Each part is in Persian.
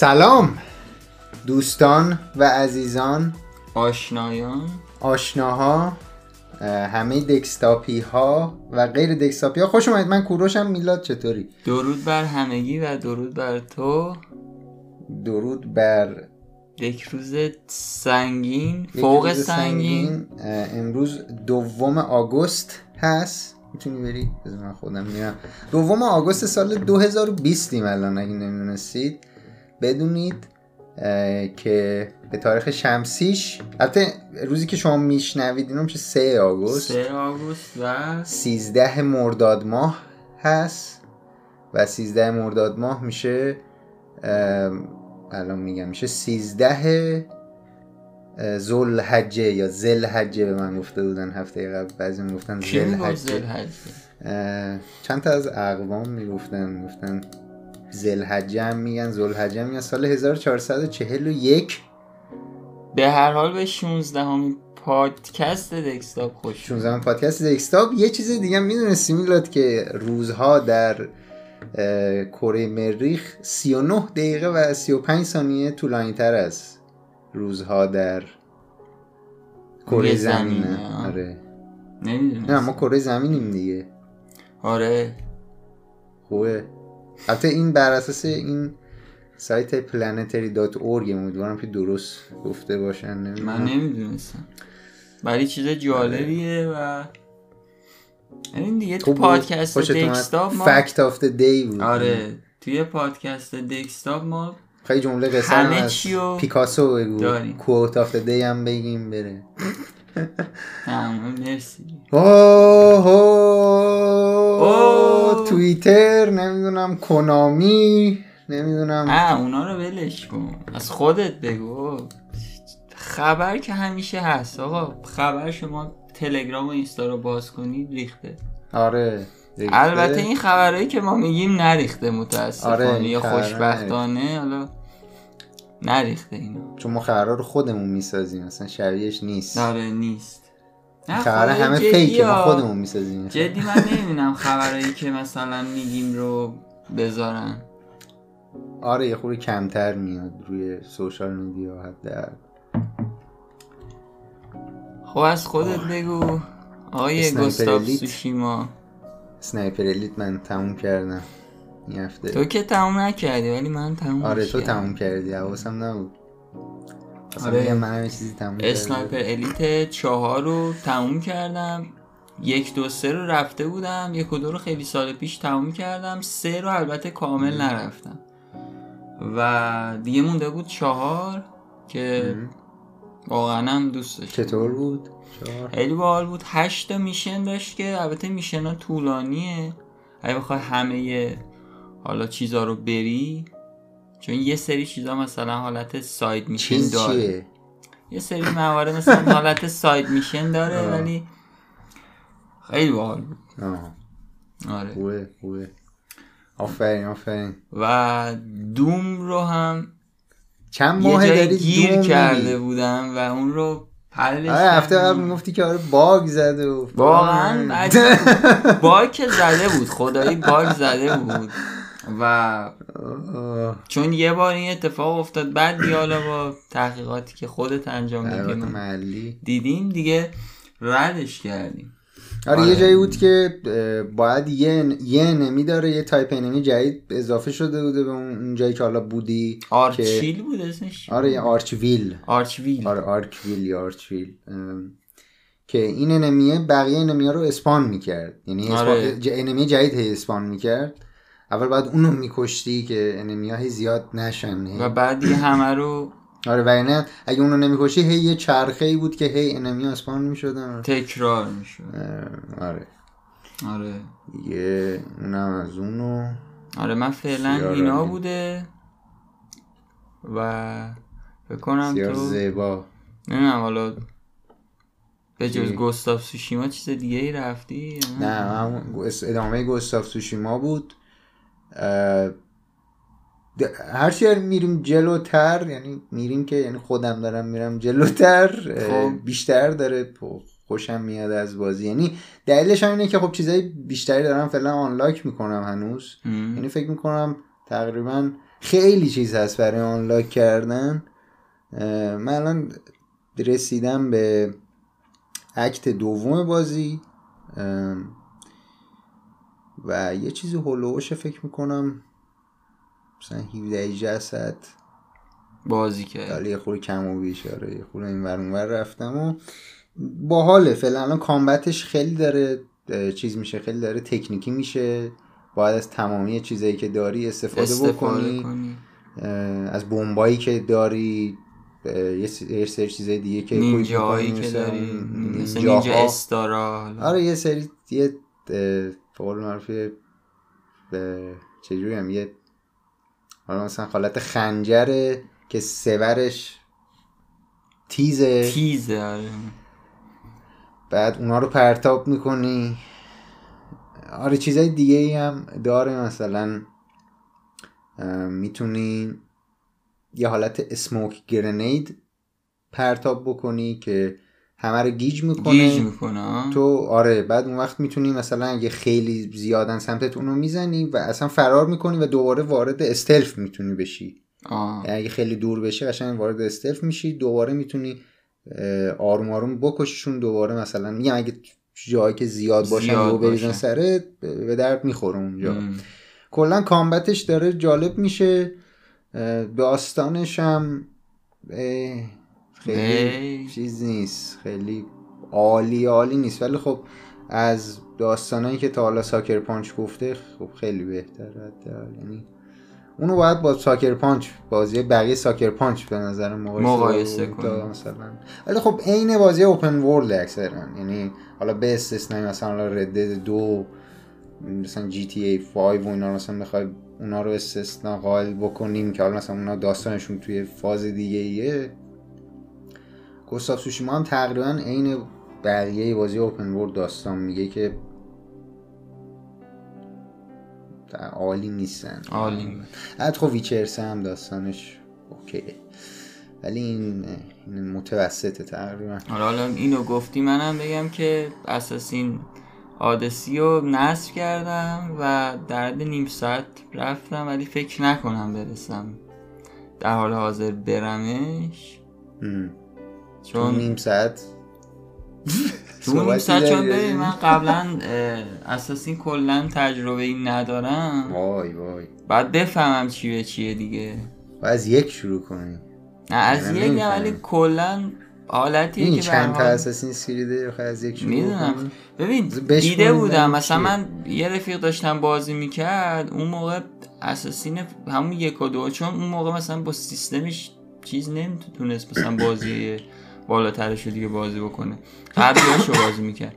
سلام دوستان و عزیزان آشنایان. آشناها اه، همه دکستاپی ها و غیر دکستاپی ها خوش اومدید من کوروشم میلاد چطوری؟ درود بر همگی و درود بر تو. درود بر یک روز سنگین فوق روز سنگین اه، امروز دوم آگوست هست. می‌تونی بری؟ بذار من خودم میرم. دوم آگوست سال 2020 ایم الان اگه نمی‌دونستید. بدونید که به تاریخ شمسیش البته روزی که شما میشنوید اینو میشه 3 آگوست. 3 آگوست و 13 مرداد ماه هست و 13 مرداد ماه میشه الان میگم میشه 13 زلحجه یا زلحجه به من گفته بودن هفته قبل بعضی می‌گفتن زلحجه چند تا از اقوام می‌گفتن گفتن زلحجه هم میگن زلحجه هم میگن. سال 1441 به هر حال به 16 همین پادکست دکستاپ خوش 16 پادکست دکستاپ یه چیز دیگه هم می‌دونستی میلاد که روزها در کره مریخ 39 دقیقه و 35 ثانیه طولانی تر از روزها در کره زمینه. آه. آره. نمی‌دونم نه ما کره زمینیم دیگه. آره. خوبه. البته این بر اساس این سایت planetary.org امیدوارم که درست گفته باشن من نمی‌دونم نمی‌دونستم ولی چیز جالبیه و این دیگه تو. پادکست؟ دکستاپ ما fact of the day بود آره توی پادکست دکستاپ ما خیلی جمله قصه همه هم از رو پیکاسو بگو داریم. quote of the day هم بگیم بره تمام مرسی اوه اوه. توییتر نمی‌دونم کنامی نمی‌دونم. اه اونا رو ولش کن. از خودت بگو. خبر که همیشه هست. آقا خبر شما تلگرام و اینستا رو باز کنید ریخته. آره ریخته. البته این خبرهایی که ما میگیم نریخته متاسفانه. آره، یا خوشبختانه حالا نریخته اینا. چون ما خبرها رو خودمون می‌سازیم اصلا شبیهش نیست. داره نیست. خبر خدای همه فیکه ما. خودمون می‌سازیم. جدی من نمی‌دونم خبرهایی که مثلا میگیم رو بذارن. آره یه خوری کمتر میاد روی سوشال میدیا حداقل. خب از خودت بگو. آقای گستاف الیت. سوشیما. سنایپر الیت من تموم کردم. این هفته. تو که تموم نکردی ولی من تموم آره تو. تموم کردی. حواسم نبود. آره. آره منم یه چیزی تموم کردم اسنایپر الیت چهار رو تموم کردم. یک دو سه رو رفته بودم. یک و دو رو خیلی سال پیش تموم کردم. سه رو البته کامل نرفتم. و دیگه مونده بود چهار که واقعا هم دوست داشتم. چطور بود؟ خیلی باحال بود. هشت تا میشن داشت که البته میشن ها طولانیه. اگه بخوای همه حالا چیزا رو بری چون یه سری چیزا مثلا حالت ساید میشن داره چیه؟ یه سری موارد مثلا حالت ساید میشن داره آه. ولی خیلی باحال بود آره خوبه خوبه آفرین آفرین و دوم رو هم چند یه ماه جایی داری گیر دوم کرده؟ بودم و اون رو حلش آره هفته. قبل می‌گفتی که آره باگ زده و واقعا. bug که زده بود خدایی bug زده بود و چون یه بار این اتفاق افتاد بعد حالا با تحقیقاتی که خودت انجام محلی. دیدیم دیگه ردش کردیم. آره آره. یه جایی بود که باید یه یه enemy داره یه type enemy جدید اضافه شده بوده به اون جایی که حالا بودی Archvile بود اسمش؟ آره Archvile Archvile آره آرکویل یا Archvile که این enemy ه بقیه enemy رو spawn می‌کرد. یعنی آره. spawn... enemy جدید هی spawn می‌کرد. اول بعد اونو میکشتی که enemy هی زیاد نشن. هی. و بعد دیگه همه رو آره و نه اگه اونو نمی‌کشی هی یه چرخه ای بود که هی enemy ها spawn می‌شدن. تکرار می‌شد. آره. آره. دیگه اونم از اونو. آره من فعلا اینا. بوده و فکر کنم بسیار تو زیبا. نمی‌دونم حالا به جز؟ گستاف سوشیما چیز دیگه ای رفتی؟ نه گوس- ادامه گستاف سوشیما بود. اه، د- هر چی میریم جلوتر یعنی میریم که یعنی خودم دارم میرم جلوتر خب. بیشتر داره خوشم میاد از بازی یعنی دلیلش هم اینه که خب چیزای بیشتری دارم فعلا آنلاک می‌کنم هنوز ام. یعنی فکر می‌کنم تقریبا خیلی چیز هست برای آنلاک کردن من الان رسیدم به اکت دوم بازی و یه چیزی هلوش فکر می‌کنم مثلا 17 ساعت بازی کرد. ولی یه خورده کم و بیش آره یه خورده این ور رفتم و باحاله. فعلا الان کامبتش خیلی داره چیز میشه خیلی داره تکنیکی میشه. باید از تمامی چیزایی که داری استفاده, استفاده بکنی. کنی. از بمبایی که داری یه سری چیزای دیگه که نینجاهایی که داری. نینجا استارا. آره یه سری یه فقال معروفی به چجوری هم یه حالا مثلا حالت خنجره که سورش تیزه. تیزه آره. بعد اونا رو پرتاب می‌کنی. آره چیزای دیگه ای هم داره مثلا می‌تونی یه حالت اسموک گرنید پرتاب بکنی که همه رو گیج می‌کنه گیج می‌کنه تو آره بعد اون وقت می‌تونی مثلا اگه خیلی زیادن سمتت اونو می‌زنی و اصلا فرار می‌کنی و دوباره وارد استلف می‌تونی بشی آه. اگه خیلی دور بشه قشنگ وارد استلف میشی دوباره می‌تونی آروم آروم بکششون دوباره مثلا میگم اگه جایی که زیاد باشن و بریزن. سره به درد می‌خوره اونجا. کلا combat ش داره جالب میشه داستانش هم اه، خیلی. چیز نیست خیلی عالی عالی نیست ولی خب از داستانایی که تا حالا Sucker Punch گفته خب خیلی بهتره. یعنی اونو باید با Sucker Punch بازی بقیه Sucker Punch به نظر مقایسه, مقایسه تا کنی. مثلا ولی خب عین بازی اوپن ورلد اکثرا یعنی حالا به استثنای مثلا ردد دو مثلا جی تی ای 5 و اینا مثلا بخوای اونا رو استثنا قائل بکنیم که حالا مثلا اونا داستانشون توی فاز دیگه ایه گوستاف سوشیما هم تقریبا عین بقیه بازی اوپن ورلد داستان میگه که عالی نیستن. عالی. حتی خب ویچرس هم داستانش اوکیه. ولی این این متوسطه تقریبا. آره حالا اینو گفتی منم بگم که اساسین آدسی رو نصب کردم و در حد نیم ساعت رفتم ولی فکر نکنم برسم. در حال حاضر برمش. ام. چون نیم ساعت. تو نیم ساعت چون ببین من قبلا اساسین کلا تجربه این ندارم. وای وای. باید بفهمم چی به چیه دیگه. و از یک شروع کنی. نه از من یک نه. ولی کلا حالتیه این که چند تا اساسین سکریده از یک شروع می‌دونم. ببین دیده بودم. مثلا چیه. من یه رفیق داشتم بازی می‌کرد اون موقع اساسین همون یک و دو چون اون موقع مثلا با سیستمش چیز نمی‌تونست مثلا بازی بالاترش رو دیگه بازی بکنه. قبلیاشو بازی می‌کرد.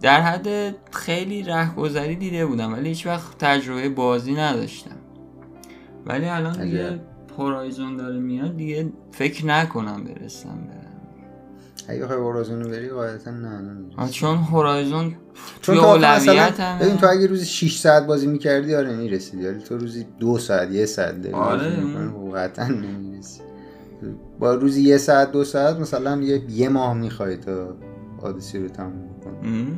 در حد خیلی رهگذری دیده بودم ولی هیچ وقت تجربه بازی نداشتم. ولی الان دیگه. هورایزون داره میاد دیگه فکر نکنم برسم برم اگه بخوای برازونو بری قاعدتا نه. آه، چون هورایزون چون تو اولویت همه. ببین تو اگه روزی 6 ساعت بازی می‌کردی آره می‌رسیدی. ولی تو روزی دو ساعت یه ساعت داری آره، قطعا نمی‌رسی. با روزی یه ساعت دو ساعت مثلا یه, یه ماه می‌خوای تا آدیسی رو تموم کنی.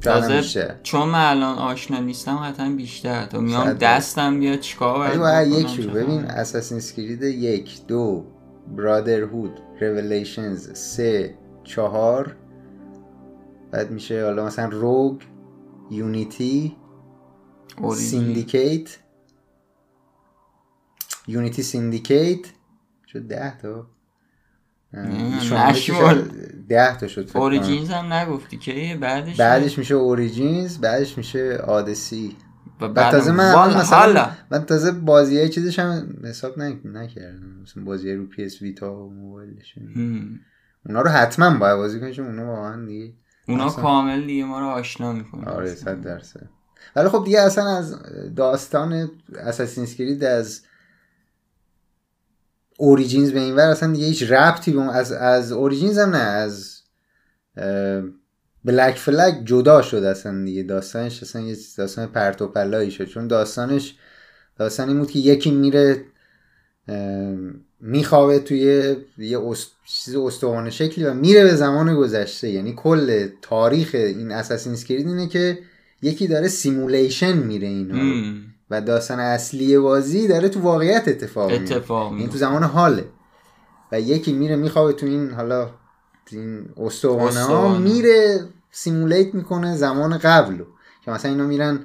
تازه. چون من الان آشنا نیستم قطعا بیشتر. تا میام دستم بیاد چیکار باید یک چه ببین خبر. Assassin's Creed یک دو Brotherhood Revelations سه چهار بعد میشه حالا مثلا Rogue Unity. Syndicate Unity Syndicate شد ده تا. شد- ده تا شد. Origins هم نگفتی که بعدش بعدش میشه Origins بعدش میشه آدسی و بعد تازه من والا مثلا حالا. من تازه بازی های چیزش هم حساب نک- نکردم مثلا بازی رو PS Vita و موبایلش. اونا رو حتما باید بازی کنی چون اونا واقعا دیگه اونا اصلا. کامل دیگه ما رو آشنا می‌کنه آره صد درصد ولی خب دیگه اصلا از داستان Assassin's Creed از Origins به این ور اصلا دیگه هیچ ربطی به اون- از از Origins هم نه از Black Flag جدا شد اصلا دیگه داستانش اصلا یه داستان پرت و پلایی شد چون داستانش داستان این بود که یکی میره میخوابه توی یه است... چیز استوانه شکلی و میره به زمان گذشته یعنی کل تاریخ این Assassin's Creed اینه که یکی داره simulation میره اینا. و داستان اصلی بازی داره تو واقعیت اتفاق میفته اتفاق این تو میفته. زمان حاله و یکی میره میخوابه تو این حالا این استوانه ها. میره سیمولیت می‌کنه زمان قبل. که مثلا اینا میرن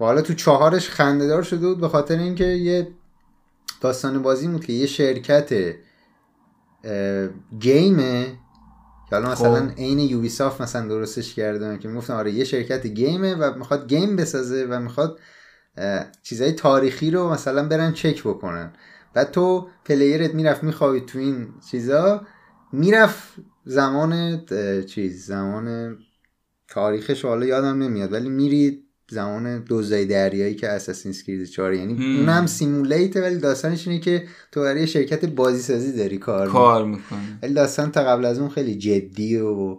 و حالا تو چهارش خندهدار شده بود به خاطر اینکه یه داستان بازی بود که یه شرکت گیمه که حالا مثلا خب. عین یوبیسافت مثلا درستش کردن که می‌گفتن آره یه شرکت گیمه و می‌خواد گیم بسازه و می‌خواد چیزای تاریخی رو مثلا برن چک بکنن بعد تو پلیرت می‌رفت میخوابید تو این چیزا می‌رفت زمان چیز زمان تاریخش حالا یادم نمیاد ولی میری زمان دوزای دریایی که اساسینز کرید 4 یعنی هم. اون هم سیمولیته ولی داستانش اینه که تو برای شرکت بازی سازی داری کار می‌کنی. کار می‌کنه ولی داستان تا قبل از اون خیلی جدی و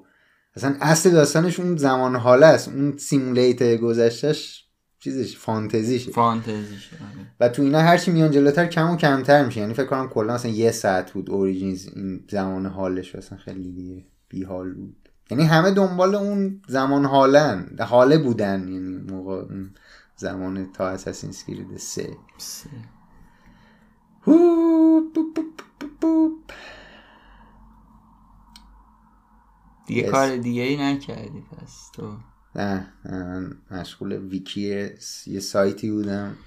اصلا اصل داستانش اون زمان حاله است اون سیمولیت گذشتش چیزش فانتزیشه فانتزیش آره. و تو اینا هرچی میان جلوتر کم و کمتر میشه یعنی فکر کنم کلا مثلا یه ساعت بود Origins این زمان حالش اصلا خیلی دیگه بی حال بود یعنی همه دنبال اون زمان حالن حاله بودن یعنی موقع زمان تا Assassin's Creed سه. دیگه. کار دیگه ای نکردی پس تو. نه من مشغول ویکی یه سایتی بودم.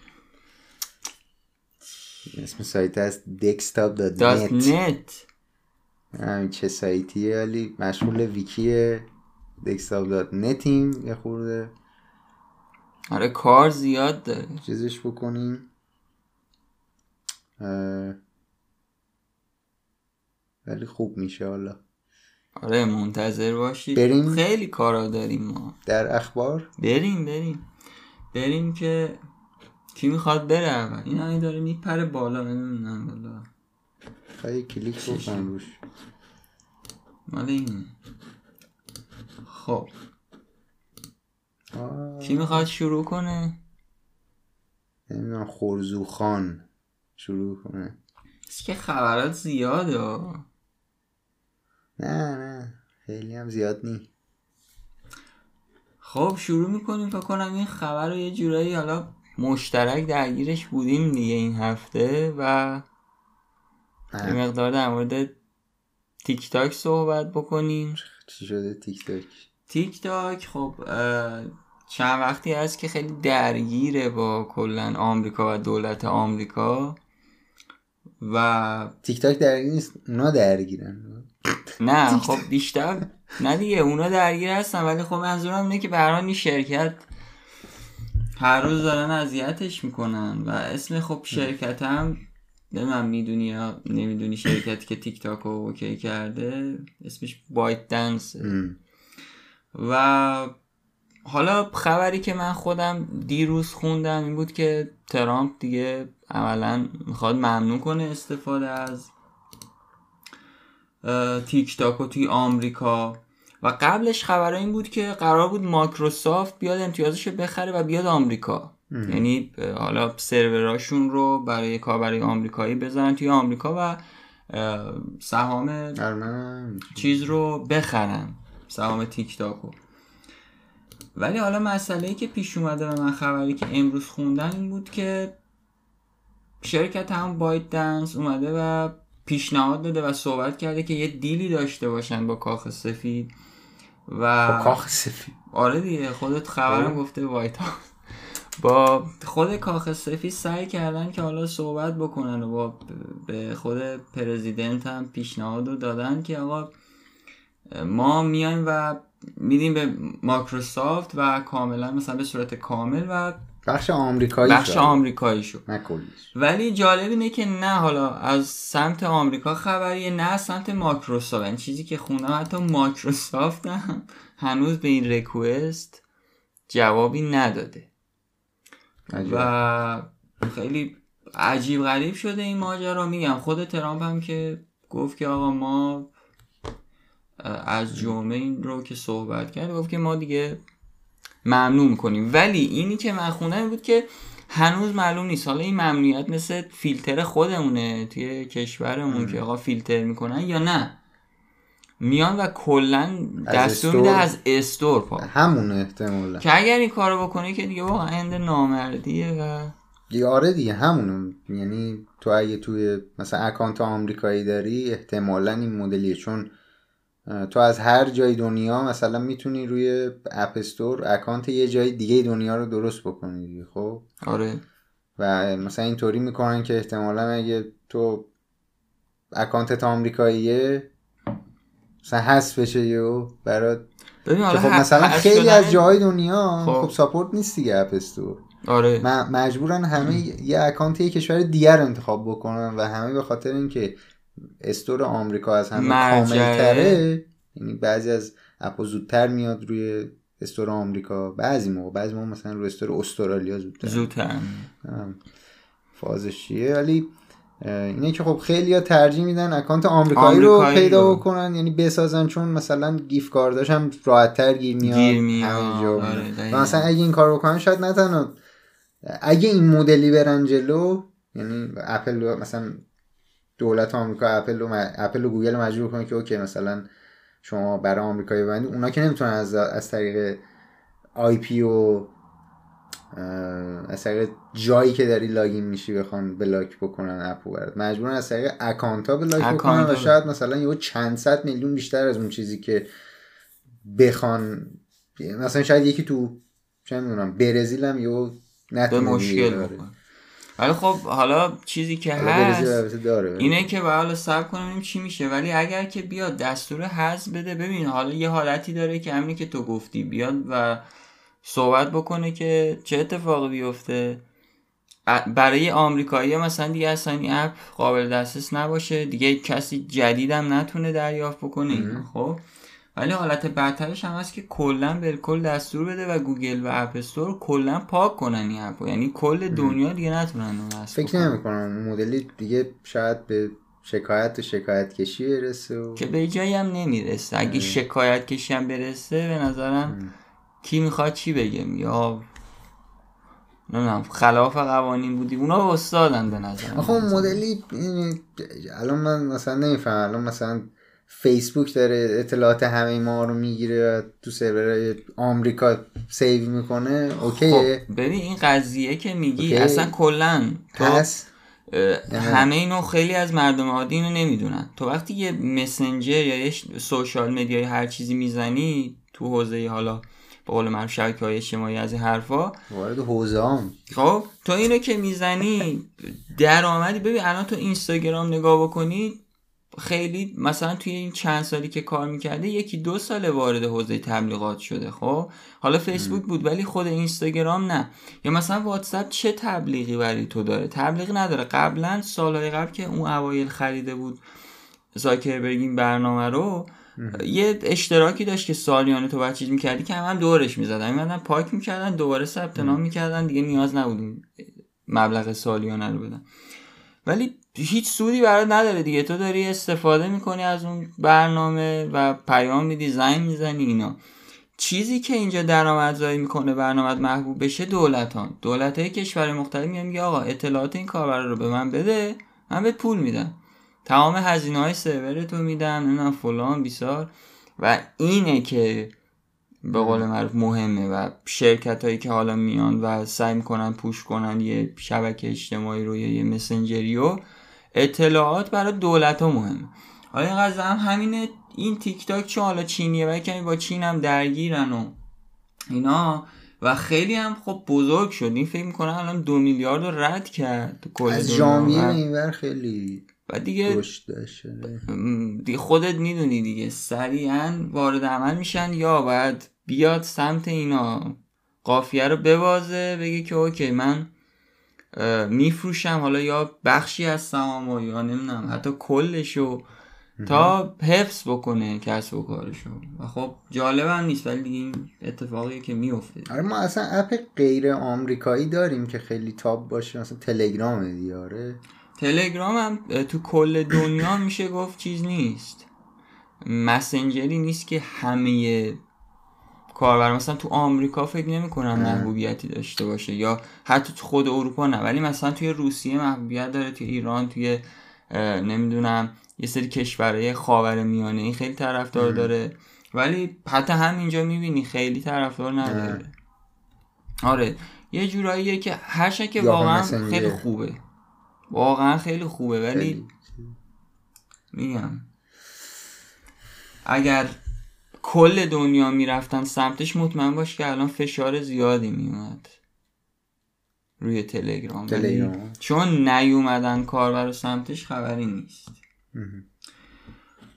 اسم سایت هست دات desktop.net نت. همین چه سایتیه ولی مشغول ویکی desktop.netیم یه خورده. آره کار زیاد داره. چیزش بکنیم. اه، ولی خوب میشه حالا. آره منتظر باشید بریم. خیلی کارا داریم ما. در اخبار؟ بریم بریم. بریم که کی می‌خواد بره اول؟ این داره میپره بالا نمی‌دونم بالا خواهی کلیک بکن روش. مال اینه خب. آه، کی می‌خواد شروع کنه؟ نمی‌دونم خورزوخان شروع کنه. بس که خبرات زیاده. نه نه خیلی هم زیاد نی. خب شروع می‌کنیم. فکر کنم این خبر رو یه جورایی حالا مشترک درگیرش بودیم دیگه این هفته و یه. مقدار در مورد تیک تاک صحبت بکنیم. چی شده تیک تاک تیک تاک خب چند وقتی هست که خیلی درگیره با کلا آمریکا و دولت آمریکا و تیک تاک درگیر نیست اونا درگیرن. نه خب بیشتر نه دیگه اونا درگیر هستن ولی خب منظورم اینه که حال این شرکت هر روز دارن اذیتش می‌کنن و اسم خب شرکت هم نمی‌دونم می‌دونی یا نمی‌دونی شرکتی که تیک تاک رو OK کرده اسمش ByteDance. و حالا خبری که من خودم دیروز خوندم این بود که ترامپ دیگه عملا می‌خواد ممنوع کنه استفاده از تیک تاک و توی آمریکا. و قبلش خبر این بود که قرار بود مایکروسافت بیاد امتیازش بخره و بیاد آمریکا. ام. یعنی حالا سروراشون رو برای کاربرای آمریکایی بذارن توی آمریکا و سهام چیز رو بخرن سهام تیک تاکو ولی حالا مسئله ای که پیش اومده به من خبری که امروز خوندن این بود که شرکت هم ByteDance اومده و پیشنهاد داده و صحبت کرده که یه deal ی داشته باشن با کاخ سفید و با کاخ سفید آره دیگه خودت خبرم خب. گفته White House با خود کاخ سفید سعی کردن که حالا صحبت بکنن و با به خود president هم پیشنهاد رو دادن که آقا ما میایم و میدیم به مایکروسافت و کاملا مثلا به صورت کامل و بخش آمریکایی بخش نه کلیش. ولی جالب اینه که نه حالا از سمت آمریکا خبریه نه از سمت مایکروسافت. این چیزی که خوندم حتی مایکروسافت هم هنوز به این ریکوست جوابی نداده. عجیب. و خیلی عجیب غریب شده این ماجرا میگم خود ترامپ هم که گفت که آقا ما از جمعه این رو که صحبت کرد گفت که ما دیگه ممنوع می‌کنیم ولی اینی که من خوندم این بود که هنوز معلوم نیست حالا این ممنوعیت مثل فیلتر خودمونه توی کشورمون. که آقا فیلتر می‌کنن یا نه میان و کلا دستور میده؟ از استور پاک همونه احتمالا. که اگر این کارو بکنه که دیگه واقعا اند نامردیه و دیگه آره دیگه همونه. یعنی تو اگه توی مثلا اکانت آمریکایی داری احتمالا این مدلیه. چون تو از هر جای دنیا مثلا می‌تونی روی App Store account یه جای دیگه دنیا رو درست بکنی دیگه خب؟ آره. و مثلا اینطوری می‌کنن که احتمالا اگه تو account ت آمریکاییه مثلا حذف بشه یهو برات. ببین حالا خب مثلا خیلی شدن- از جاهای دنیا خب. خب support نیست دیگه App Store. آره. م- مجبورن همه یه account یه کشور دیگر رو انتخاب بکنن و همه به خاطر اینکه store آمریکا از همه مرجعه. کامل تره یعنی بعضی از app ا زودتر میاد روی store آمریکا بعضی موقع بعضی موقع مثلا روی store استرالیا زودتر. زودتر. فازش چیه؟ ولی اینه که خب خیلی ها ترجیح میدن account آمریکایی رو پیدا رو. بکنن یعنی بسازن چون مثلا gift card اش هم راحت تر گیر میاد گیر میاد. آره، و. مثلا اگه این کار بکنن شاید نه تنها اگه این مدلی برن جلو یعنی اپل رو- مثلا دولت آمریکا اپل و م- اپل و گوگل رو مجبور کنه که OK مثلا شما برای آمریکایی ببندید اونا که نمی‌تونن از از طریق IP و از طریق جایی که داری login میشی بخوان block بکنن app و برات. مجبورن از طریق account ها block بکنن و. شاید مثلا یه چند صد میلیون بیشتر از اون چیزی که بخوان مثلا شاید یکی تو چه می‌دونم برزیل هم یه به نتونه مشکل ولی خب حالا چیزی که هست داره. اینه که باید حالا صبر کنیم ببینیم چی میشه. ولی اگر که بیاد دستور حذف بده ببین حالا یه حالتی داره که همینی که تو گفتی. بیاد و صحبت بکنه که چه اتفاقی بیفته. برای آمریکایی مثلا دیگه اصلا این اپ قابل دسترس نباشه. دیگه کسی جدیدم نتونه دریافت بکنه. اینا خب. ولی حالت بدترش هم هست که کلا بالکل دستور بده و گوگل و App Store کلا پاک کنن این app و یعنی کل دنیا دیگه نتونن اون فکر بکنن. نمی کنم مدلی دیگه شاید به شکایت و شکایت کشی برسه و که به جایی هم نمی‌رسه. اگه شکایت کشی هم برسه به نظرم کی می‌خواد چی بگه؟ یا نمی‌دونم خلاف قوانین بودی. اونا استادن به نظر آخه اون مدلی الان من مثلا نمیفهم. الان مثلا فیسبوک داره اطلاعات همه ما رو می‌گیره و تو سرور آمریکا save می‌کنه. OK ه. خب ببین این قضیه که میگی OK. اصلا کلا. تو هست اه، همه اینو خیلی از مردم عادی اینو نمی‌دونن. تو وقتی یه مسنجر یا یه social media هر چیزی می‌زنی تو حوزه حالا به قول معروف شبکه های اجتماعی از این حرفا. وارد حوزه هم. خب تو اینو که می‌زنی درآمدی ببین الان تو اینستاگرام نگاه بکنی خیلی مثلا توی این چند سالی که کار می‌کرده یکی دو سال وارد حوزه تبلیغات شده خب؟ حالا فیسبوک بود ولی خود اینستاگرام نه. یا مثلا واتساپ چه تبلیغی برای تو داره؟ تبلیغ نداره. قبلا سالهای قبل که اون اوایل خریده بود زاکربرگ این برنامه رو یه اشتراکی داشت که سالیانه تو بعد چیز می‌کردی که هم, هم دورش می‌زدن. میمدن پاک می‌کردن دوباره ثبت نام می‌کردن. دیگه نیاز نبود مبلغ سالیانه رو بدن. ولی هیچ سودی برات نداره دیگه. تو داری استفاده می‌کنی از اون برنامه و پیام میدی زنگ می‌زنی اینا. چیزی که اینجا درآمدزایی می‌کنه برنامه محبوب بشه دولتان. دولت های کشور مختلف میگن میگه آقا اطلاعات این کاربر رو به من بده من بهت پول میدم. تمام هزینه های سرور تو میدم نمی‌دونم فلان بیسار و اینه که به قول معروف مهمه و شرکت هایی که حالا میان و سعی می‌کنن پوش کنن یه شبکه اجتماعی رو یا یه مسنجری رو اطلاعات برای دولت ها مهمه. حالا این قضیه هم همینه. این تیک تاک چون حالا چینیه و کمی با چین هم درگیرن و اینا و خیلی هم خب بزرگ شد. این فکر می‌کنم الان دو میلیارد رو رد کرد از دنیا ژانویه و- به این ور خیلی و دیگه دیگه خودت می‌دونی دیگه. سریعا وارد عمل میشن یا باید بیاد سمت اینا. قافیه رو ببازه بگه که اوکی من میفروشم. حالا یا بخشی از سهامو یا نمی‌دونم حتی کلشو تا حفظ بکنه کسب و کارشو. و خب جالب هم نیست ولی دیگه این اتفاقیه که میفته آره ما اصلا اپ غیر آمریکایی داریم که خیلی تاپ باشه مثلا تلگرام دیاره تلگرام هم تو کل دنیا میشه گفت چیز نیست. مسنجری نیست که همه کاربر مثلا تو آمریکا فکر نمی کنم محبوبیتی داشته باشه یا حتی تو خود اروپا نه. ولی مثلا توی روسیه محبوبیت داره توی ایران توی نمی‌دونم یه سری کشورهای خاور میانه این خیلی طرفدار داره. ولی حتی همینجا می‌بینی خیلی طرفدار نداره. آره یه جوراییه که هرچند که واقعا خیلی خوبه. واقعا خیلی خوبه ولی میگم. اگر کل دنیا می‌رفتن سمتش مطمئن باش که الان فشار زیادی میومد روی تلگرام, تلگرام. چون نیومدن کاربر و سمتش خبری نیست.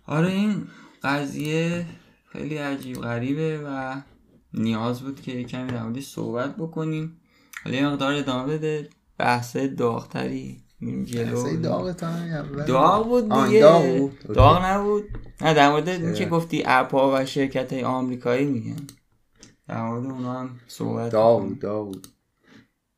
آره این قضیه خیلی عجیب غریبه و نیاز بود که کمی در صحبت بکنیم. حالا یه مقدار ادامه بده بحث داغتری. جلو داغ داغ بود دیگه. داغ, بود. داغ نبود. نه در مورد این که گفتی اپا و شرکت های آمریکایی میگن. در مورد اونا هم صحبت داغ داغ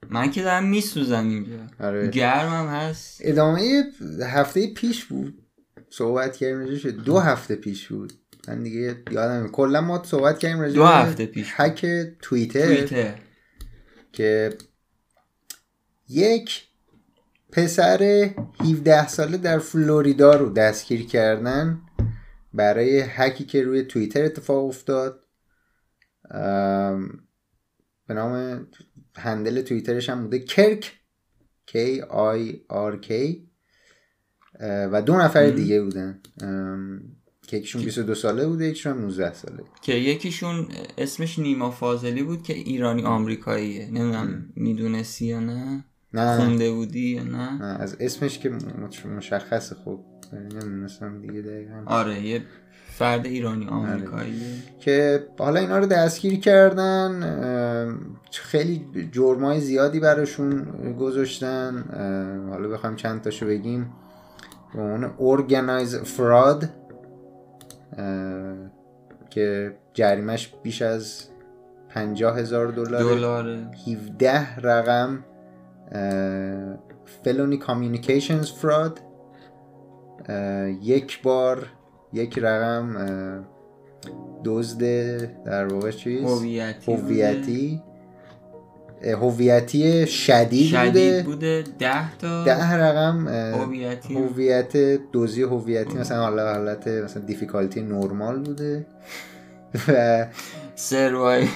من که دارم میسوزم اینجا. آره. گرمم هست. ادامه هفته پیش بود. صحبت کردیم شد دو هفته پیش بود. من دیگه یادم کلا ما صحبت کردیم دو هفته پیش هک توییتر. که یک پسر 17 ساله در فلوریدا رو دستگیر کردن برای هکی که روی توییتر اتفاق افتاد. به نام هندل توییترش هم بوده کرک K I R K. و دو نفر دیگه بودن. که یکیشون 22 ساله بوده یکیشون 19 ساله. که یکیشون اسمش نیما فاضلی بود که ایرانی آمریکاییه. نمی‌دونم می‌دونستی یا نه؟ نه خونده بودی یا نه؟ نه از اسمش که مشخصه خب نمی‌دونستم دیگه دقیقا. آره یه فرد ایرانی آره. آمریکایی. که حالا اینا رو دستگیر کردن خیلی جرمای زیادی براشون گذاشتن حالا بخوایم چند تاشو بگیم. به عنوان ارگنایز فراد که جریمش بیش از پنجاه هزار دلار 17 رقم. felony communications fraud یک بار یک رقم دزد در واقع چیز؟ هویتی هویتی. شدید, شدید بوده. ده تا ده رقم هویت دزدی هویتی. مثلا حالا حالت مثلا difficulty normal بوده. و survive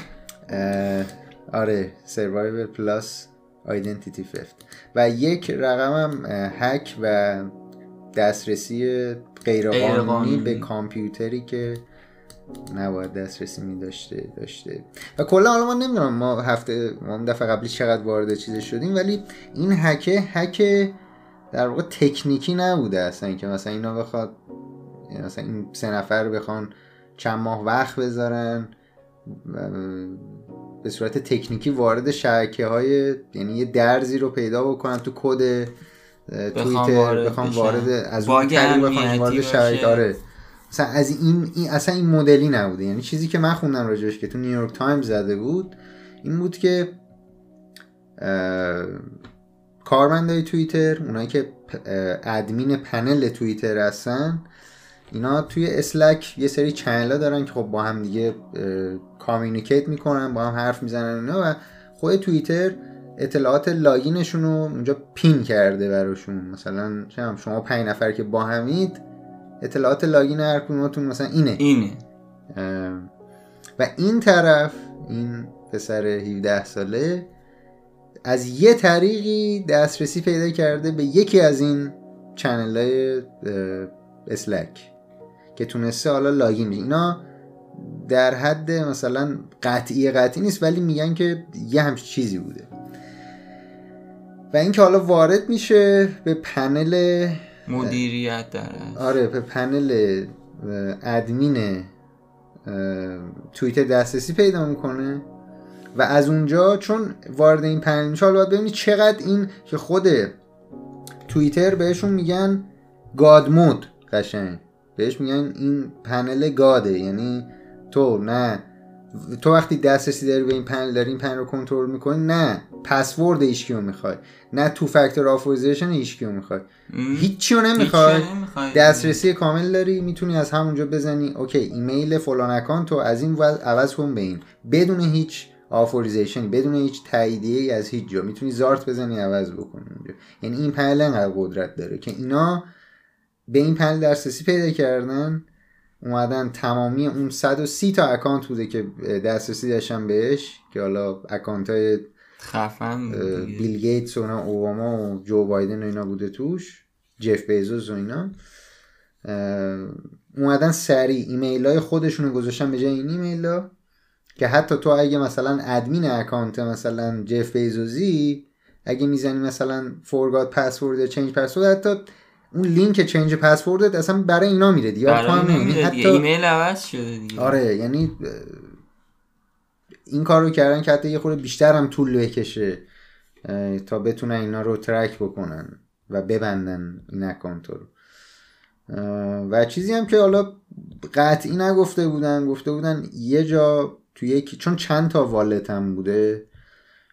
آره سروایور پلاس آیدنتیتی ففت و یک رقم هم هک و دسترسی غیرقانونی به کامپیوتری که نباید دسترسی می داشته داشته. و کلا حالا ما نمی‌دونم ما هفته ما دفعه قبلی چقدر وارد چیز شدیم ولی این هکه هک در واقع تکنیکی نبوده اصلا که مثلا اینا بخواد مثلا این سه نفر بخوان چند ماه وقت بذارن به صورت تکنیکی وارد شبکه های یعنی یه درزی رو پیدا بکنن تو کد توییتر بخوام وارد از اون طریق بخوام وارد شبکه آره. مثلا از این, این اصلا این مدلی نبوده. یعنی چیزی که من خوندم راجعش که تو نیویورک تایمز زده بود این بود که کارمندای توییتر اونایی که admin panel توییتر هستن اینا توی اسلک یه سری channel دارن که خب با هم دیگه communicate می‌کنن با هم حرف می‌زنن اینا و خود توییتر اطلاعات login شون رو اونجا pin کرده براشون. مثلا شما پنج نفر که با همید اطلاعات login هر کدومتون مثلا اینه. اینه. و این طرف این پسر 17 ساله از یه طریقی دسترسی پیدا کرده به یکی از این چنل های اسلک که تونسته حالا لاگین بشه. اینا در حد مثلا قطعی قطعی نیست ولی میگن که یه همچین چیزی بوده. و اینکه حالا وارد میشه به پنل مدیریت در آره به پنل ادمین توییتر دسترسی پیدا می‌کنه. و از اونجا چون وارد این پنل میشه باید ببینید چقدر این که خود توییتر بهشون میگن god mode قشنگ. بهش میگن این پنل god ه یعنی تو نه. تو وقتی دسترسی داری به این پنل داری این پنل رو کنترل می‌کنی نه. پسورد ایشکیو می‌خوای نه two factor authorization هیشکیو می‌خوای هیچی رو نمی‌خوای. دسترسی کامل داری می‌تونی از همونجا بزنی. okay ایمیل فلان account تو از این عوض کن به این. بدون هیچ authorization بدون هیچ تاییدیه از هیچ جا. می‌تونی زارت بزنی عوض بکنی اونجا. یعنی این پنل انقدر قدرت داره که اینا به این پنل دسترسی پیدا کردن. اومدن تمامی اون 130 تا account بوده که دسترسی داشتن بهش که حالا account های خفن بیل گیتس و اوباما و جو بایدن و اینا بوده توش جف بیزوس و اینا. اومدن سریع. ایمیل های خودشون رو گذاشتن به جای این ایمیل ها که حتی تو اگه مثلا admin account مثلا جف بیزوزی اگه می‌زنی مثلا forgot password یا change password حتی اون لینک change password ت اصلا برای اینا میره دیگه. حتی ایمیل عوض شده دیگه. آره یعنی این کار رو کردن که حتی یه خورده بیشتر هم طول بکشه تا بتونن اینا رو ترک بکنن و ببندن این اکانت رو. و چیزی هم که حالا قطعی نگفته بودن گفته بودن یه جا تو یکی چون چند تا والت هم بوده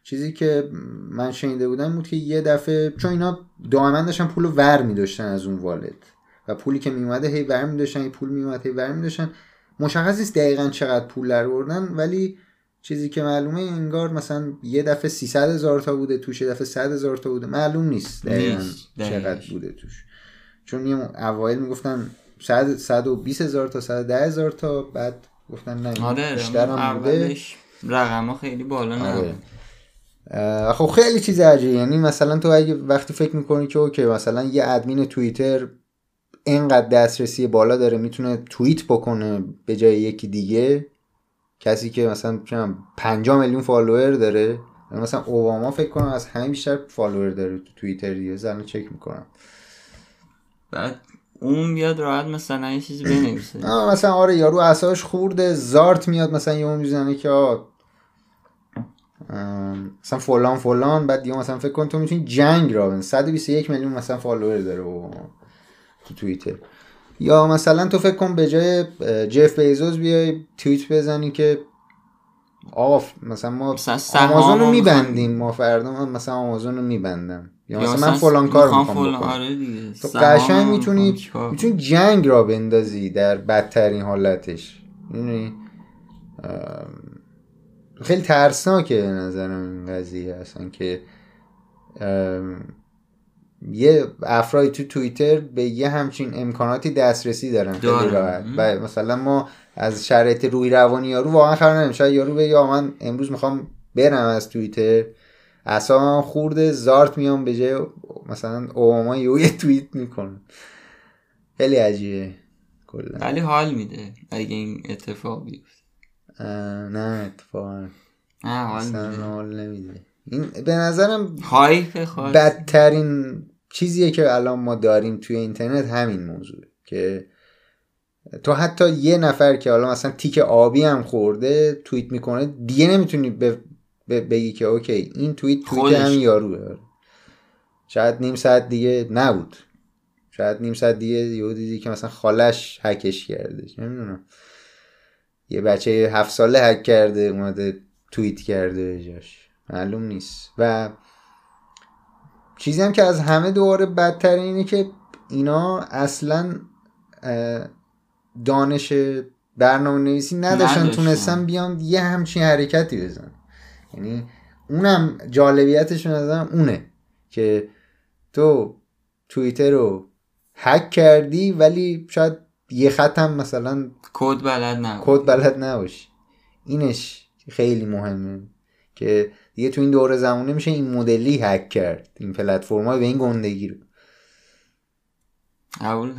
چیزی که من شنیده بودم بود که یه دفعه چون اینا دائما داشتن پول رو ور می از اون والت. و پولی که میومده هی ور می داشتن پول میومد هی ور می مشخص نیست دقیقا چقدر پول در بردن ولی چیزی که معلومه انگار مثلا یه دفعه 300 هزار تا بوده توش یه دفعه 100 هزار تا بوده. معلوم نیست دقیقا چقدر بوده توش. چون یه اوایل می‌گفتن 100 120 هزار تا 110 هزار تا بعد گفتن نه آره بیشتر هم بوده. رقم خیلی بالا آره. خب خیلی چیز عجیبه. یعنی مثلا تو اگه وقتی فکر می‌کنی که اوکی مثلا یه ادمین توییتر اینقدر دسترسی بالا داره می‌تونه توییت بکنه به جای یکی دیگه کسی که مثلا 50 میلیون فالوور داره. مثلا اوباما فکر کنم از همه بیشتر فالوور داره تو توییتر دیگه. زن چک می‌کنم. بعد اون بیاد راحت مثلا یه چیزی بنویسه. مثلا آره یارو اساش خورده زارت میاد مثلا یه اون می‌زنه که مثلا فلان فلان بعد دیگه مثلا فکر کن تو می‌تونی جنگ را بن 121 میلیون مثلا فالوور داره و تو توییتر. یا مثلا تو فکر کن به جای جف بیزوز بیای توییت بزنی که آقا مثلا ما آمازون رو میبندیم. ما فردا من مثلا آمازون رو میبندم. یا, مثلا, من فلان کار می‌خوام آره تو قشنگ می‌تونی می‌تونی جنگ را بندازی در بدترین حالتش. می‌دونی؟ خیلی ترسناکه به نظرم این قضیه اصلا که یه افرادی تو توییتر به یه همچین امکاناتی دسترسی دارن خیلی راحت. و مثلا ما از شرایط روی روانی یارو واقعا خبر نداریم. شاید یارو به یا من امروز می‌خوام برم از توییتر. اصلا خورده زارت میام به جای مثلا اوباما یه توییت می‌کنه. خیلی عجیبه کلا. ولی حال میده اگه این اتفاق بیفته. نه اتفاقا. نه حال نمیده. این به نظرم هایپ بدترین چیزیه که الان ما داریم توی اینترنت همین موضوع که تو حتی یه نفر که حالا مثلا تیک آبی هم خورده توییت می‌کنه دیگه نمی‌تونی بگی که اوکی این توییت توییت هم یاروه. شاید نیم ساعت دیگه نبود. شاید نیم ساعت دیگه یه دیدی که مثلا خالش هکش کرده نمی‌دونم. یه بچه هفت ساله هک کرده اومده توییت کرده جاش. معلوم نیست. و چیزی هم که از همه دوباره بدتر اینه که اینا اصلا دانش برنامه نویسی نداشتن. تونستن بیان یه همچین حرکتی بزن یعنی اونم جالبیتش نظرم اونه که تو توییتر رو هک کردی ولی شاید یه خط هم مثلا کد بلد نباشی کد بلد نباشی اینش خیلی مهمه که دیگه تو این دوره زمانه میشه این مدلی هک کرد. این پلتفرم های به این گندگی رو. اول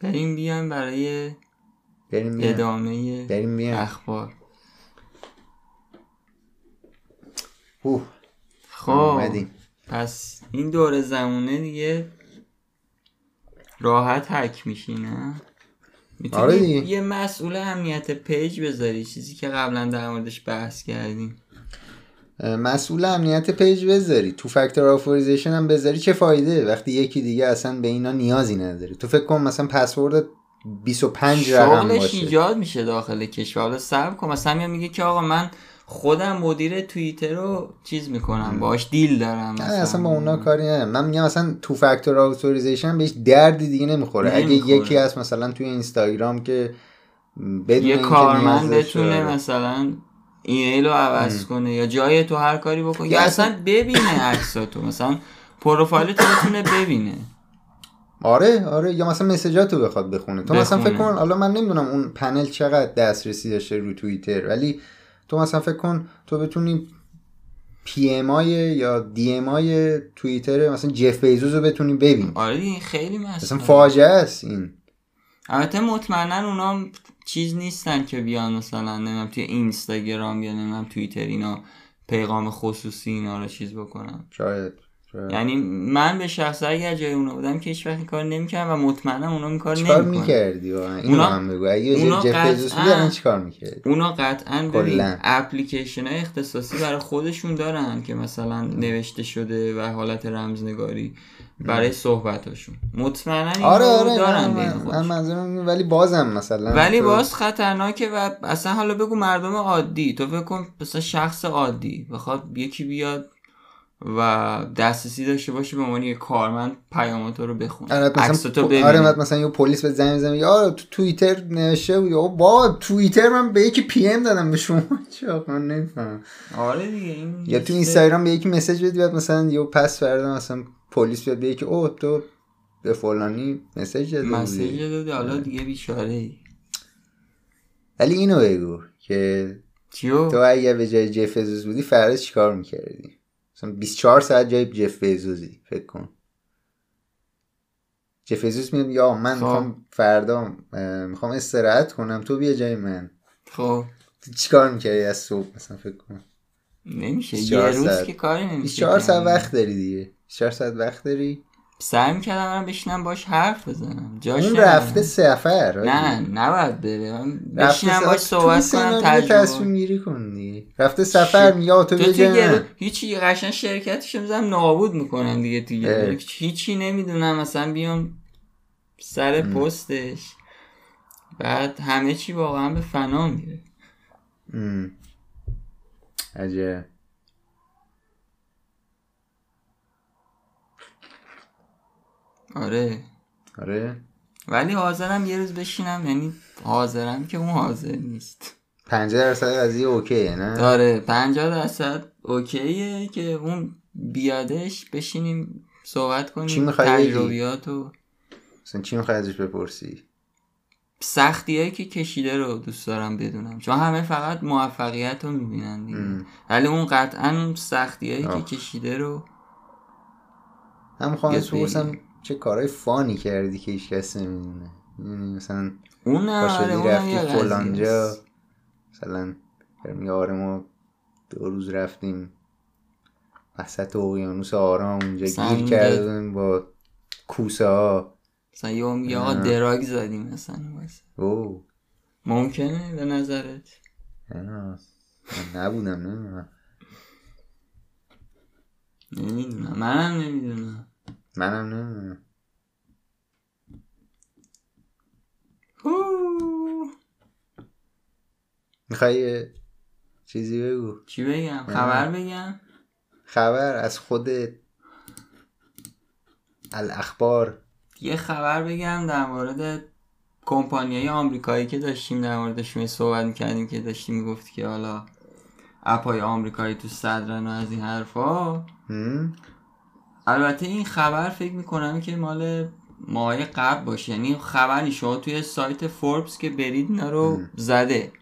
بریم بیان برای بریم ادامه بریم اخبار. اوه. خب پس این دور زمونه دیگه راحت هک میشی نه می‌تونی آره یه مسئول امنیت page بذاری چیزی که قبلا در موردش بحث کردیم. مسئول امنیت page بذاری. two factor authorization هم بذاری چه فایده؟ وقتی یکی دیگه اصلا به اینا نیازی نداری تو فکر کن مثلا پسورد 25 رقم باشه. ایجاد میشه داخل کشور. حالا صبر کن مثلا میگه که آقا من خودم مدیر توییتر رو چیز می‌کنم باش deal دارم مثلا. اصلا با اونا کاری نه. من میگم مثلا two factor authorization بهش دردی دیگه نمی‌خوره. اگه یکی هست مثلا توی اینستاگرام که بدون یه کارمند بتونه مثلا ایمیل رو عوض کنه یا جای تو هر کاری بکنه. یا اصلا ببینه عکساتو. مثلا پروفایل تو بتونه ببینه. آره آره. یا مثلا message اتو بخواد بخونه. تو مثلا بخونه. فکر کن حالا من نمی‌دونم اون پنل چقدر دسترسی داشته رو توییتر ولی تو مثلا فکر کن تو بتونی PM های یا DM های توییتر مثلا جف بیزوس رو بتونی ببینی. آره خیلی مثلا مسئله فاجعه است این. البته مطمئنا اونا چیز نیستن که بیان مثلا نمی‌دونم توی اینستاگرام یا نمی‌دونم توییتر اینا پیغام خصوصی اینا رو چیز بکنن. شاید, شاید. یعنی من به شخص اگر جای اونا بودم که هیچ وقت کار نمی‌کردم و مطمئنم اونا این کار چیکار نمی‌کنن. می‌کردی؟ اونا- هم بگو. اگه اونا قطعاً- چیکار می‌کردی؟ اونا قطعا. اپلیکیشن های اختصاصی برای خودشون دارن که مثلا نوشته شده و حالت رمزنگاری برای صحبتاشون. مطمئنا آره آره دارن من- من ولی بازم مثلا ولی باز خطرناکه و اصلا حالا بگو مردم عادی تو فکر کن مثلا شخص عادی بخواد یکی بیاد و دسترسی داشته باشه به عنوان یه کارمند پیاماتو رو بخونه. آره مثلا ببینه آره مثلا یه پلیس به زنگ بزنه یا تو توییتر نوشته بود یا با توییتر من به یکی پی ام دادم به شما. چه من نمی‌فهمم. آره دیگه این یا تو اینستاگرام به یکی مسیج بدی بعد مثلا یه پس فردا مثلا پلیس بیاد بگه که او تو به فلانی مسیج داده مسیج بودی داده حالا دیگه بیچاره ای ولی اینو بگو که چیو؟ تو اگه به جای جف بزوس بودی فردا چیکار می‌کردی؟ مثلا 24 ساعت جای جف بزوسی فکر کن. جف بزوس میاد یا من خب. می‌خوام فردا می‌خوام استراحت کنم تو بیا جای من. خب. تو چیکار می‌کردی از صبح؟ مثلا فکر کن. نمیشه 24 یه روز ساعت. که کاری نمیشه 24 ساعت. وقت داری دیگه. 24 ساعت وقت داری. سعی می‌کردم من بشینم باش حرف بزنم جاش اون. رفته سفر حاجی. نه نباید بره بشینم. باش صحبت کنم تجربه گیری کن دیگه رفته سفر یا تو. رو- هیچی قشن شرکتش می‌زنم نابود می‌کنن دیگه. رو. هیچی نمی‌دونم مثلا بیام سر پستش بعد همه چی واقعا به فنا میره. عجب آره آره ولی حاضرم یه روز بشینم یعنی حاضرم که اون حاضر نیست 50 درصد قضیه اوکیه نه آره 50 درصد اوکیه که اون بیادش بشینیم صحبت چی کنیم می‌خوای بگی؟ تجربیات و مثلا چی می‌خوای ازش بپرسی سختی هایی که کشیده رو دوست دارم بدونم چون همه فقط موفقیت رو می‌بینن دیگه. ولی اون قطعا اون سختی هایی آه. که کشیده رو هم ازش بپرسم. چه کارهای فانی کردی که هیچ کس نمی‌دونه مثلا اون نه آره رفتی یه فلانجا. مثلا میگه آره ما دو روز رفتیم وسط اقیانوس آرام اونجا گیر بودیم با کوسه ها مثلا یه میگه آقا آه. دراگ زدیم مثلا. او ممکنه به نظرت. من نبودم نمی‌دونم نمی‌دونم منم نمی‌دونم منم نمی‌دونم می‌خوای چیزی بگو؟ چی بگم؟ خبر بگم؟ خبر از خودت الاخبار. یه خبر بگم در مورد کمپانیای آمریکایی که داشتیم در موردشون صحبت می‌کردیم که داشتیم می‌گفت که حالا اپای آمریکایی تو صدرن و از این حرفا؟ البته این خبر فکر می‌کنم که مال ماهای قبل باشه. یعنی خبری شما توی سایت فوربس که برید اینا رو زده.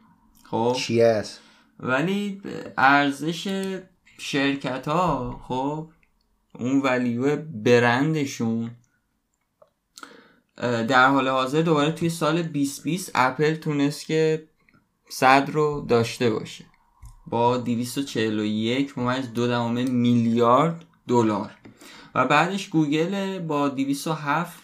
خب؟ چی است ولی ارزش شرکت ها خب؟ اون ولیو برندشون. در حال حاضر دوباره توی سال 2020 اپل تونست که صد رو داشته باشه. با 241 ممیز دو میلیارد دلار. و بعدش گوگل با 207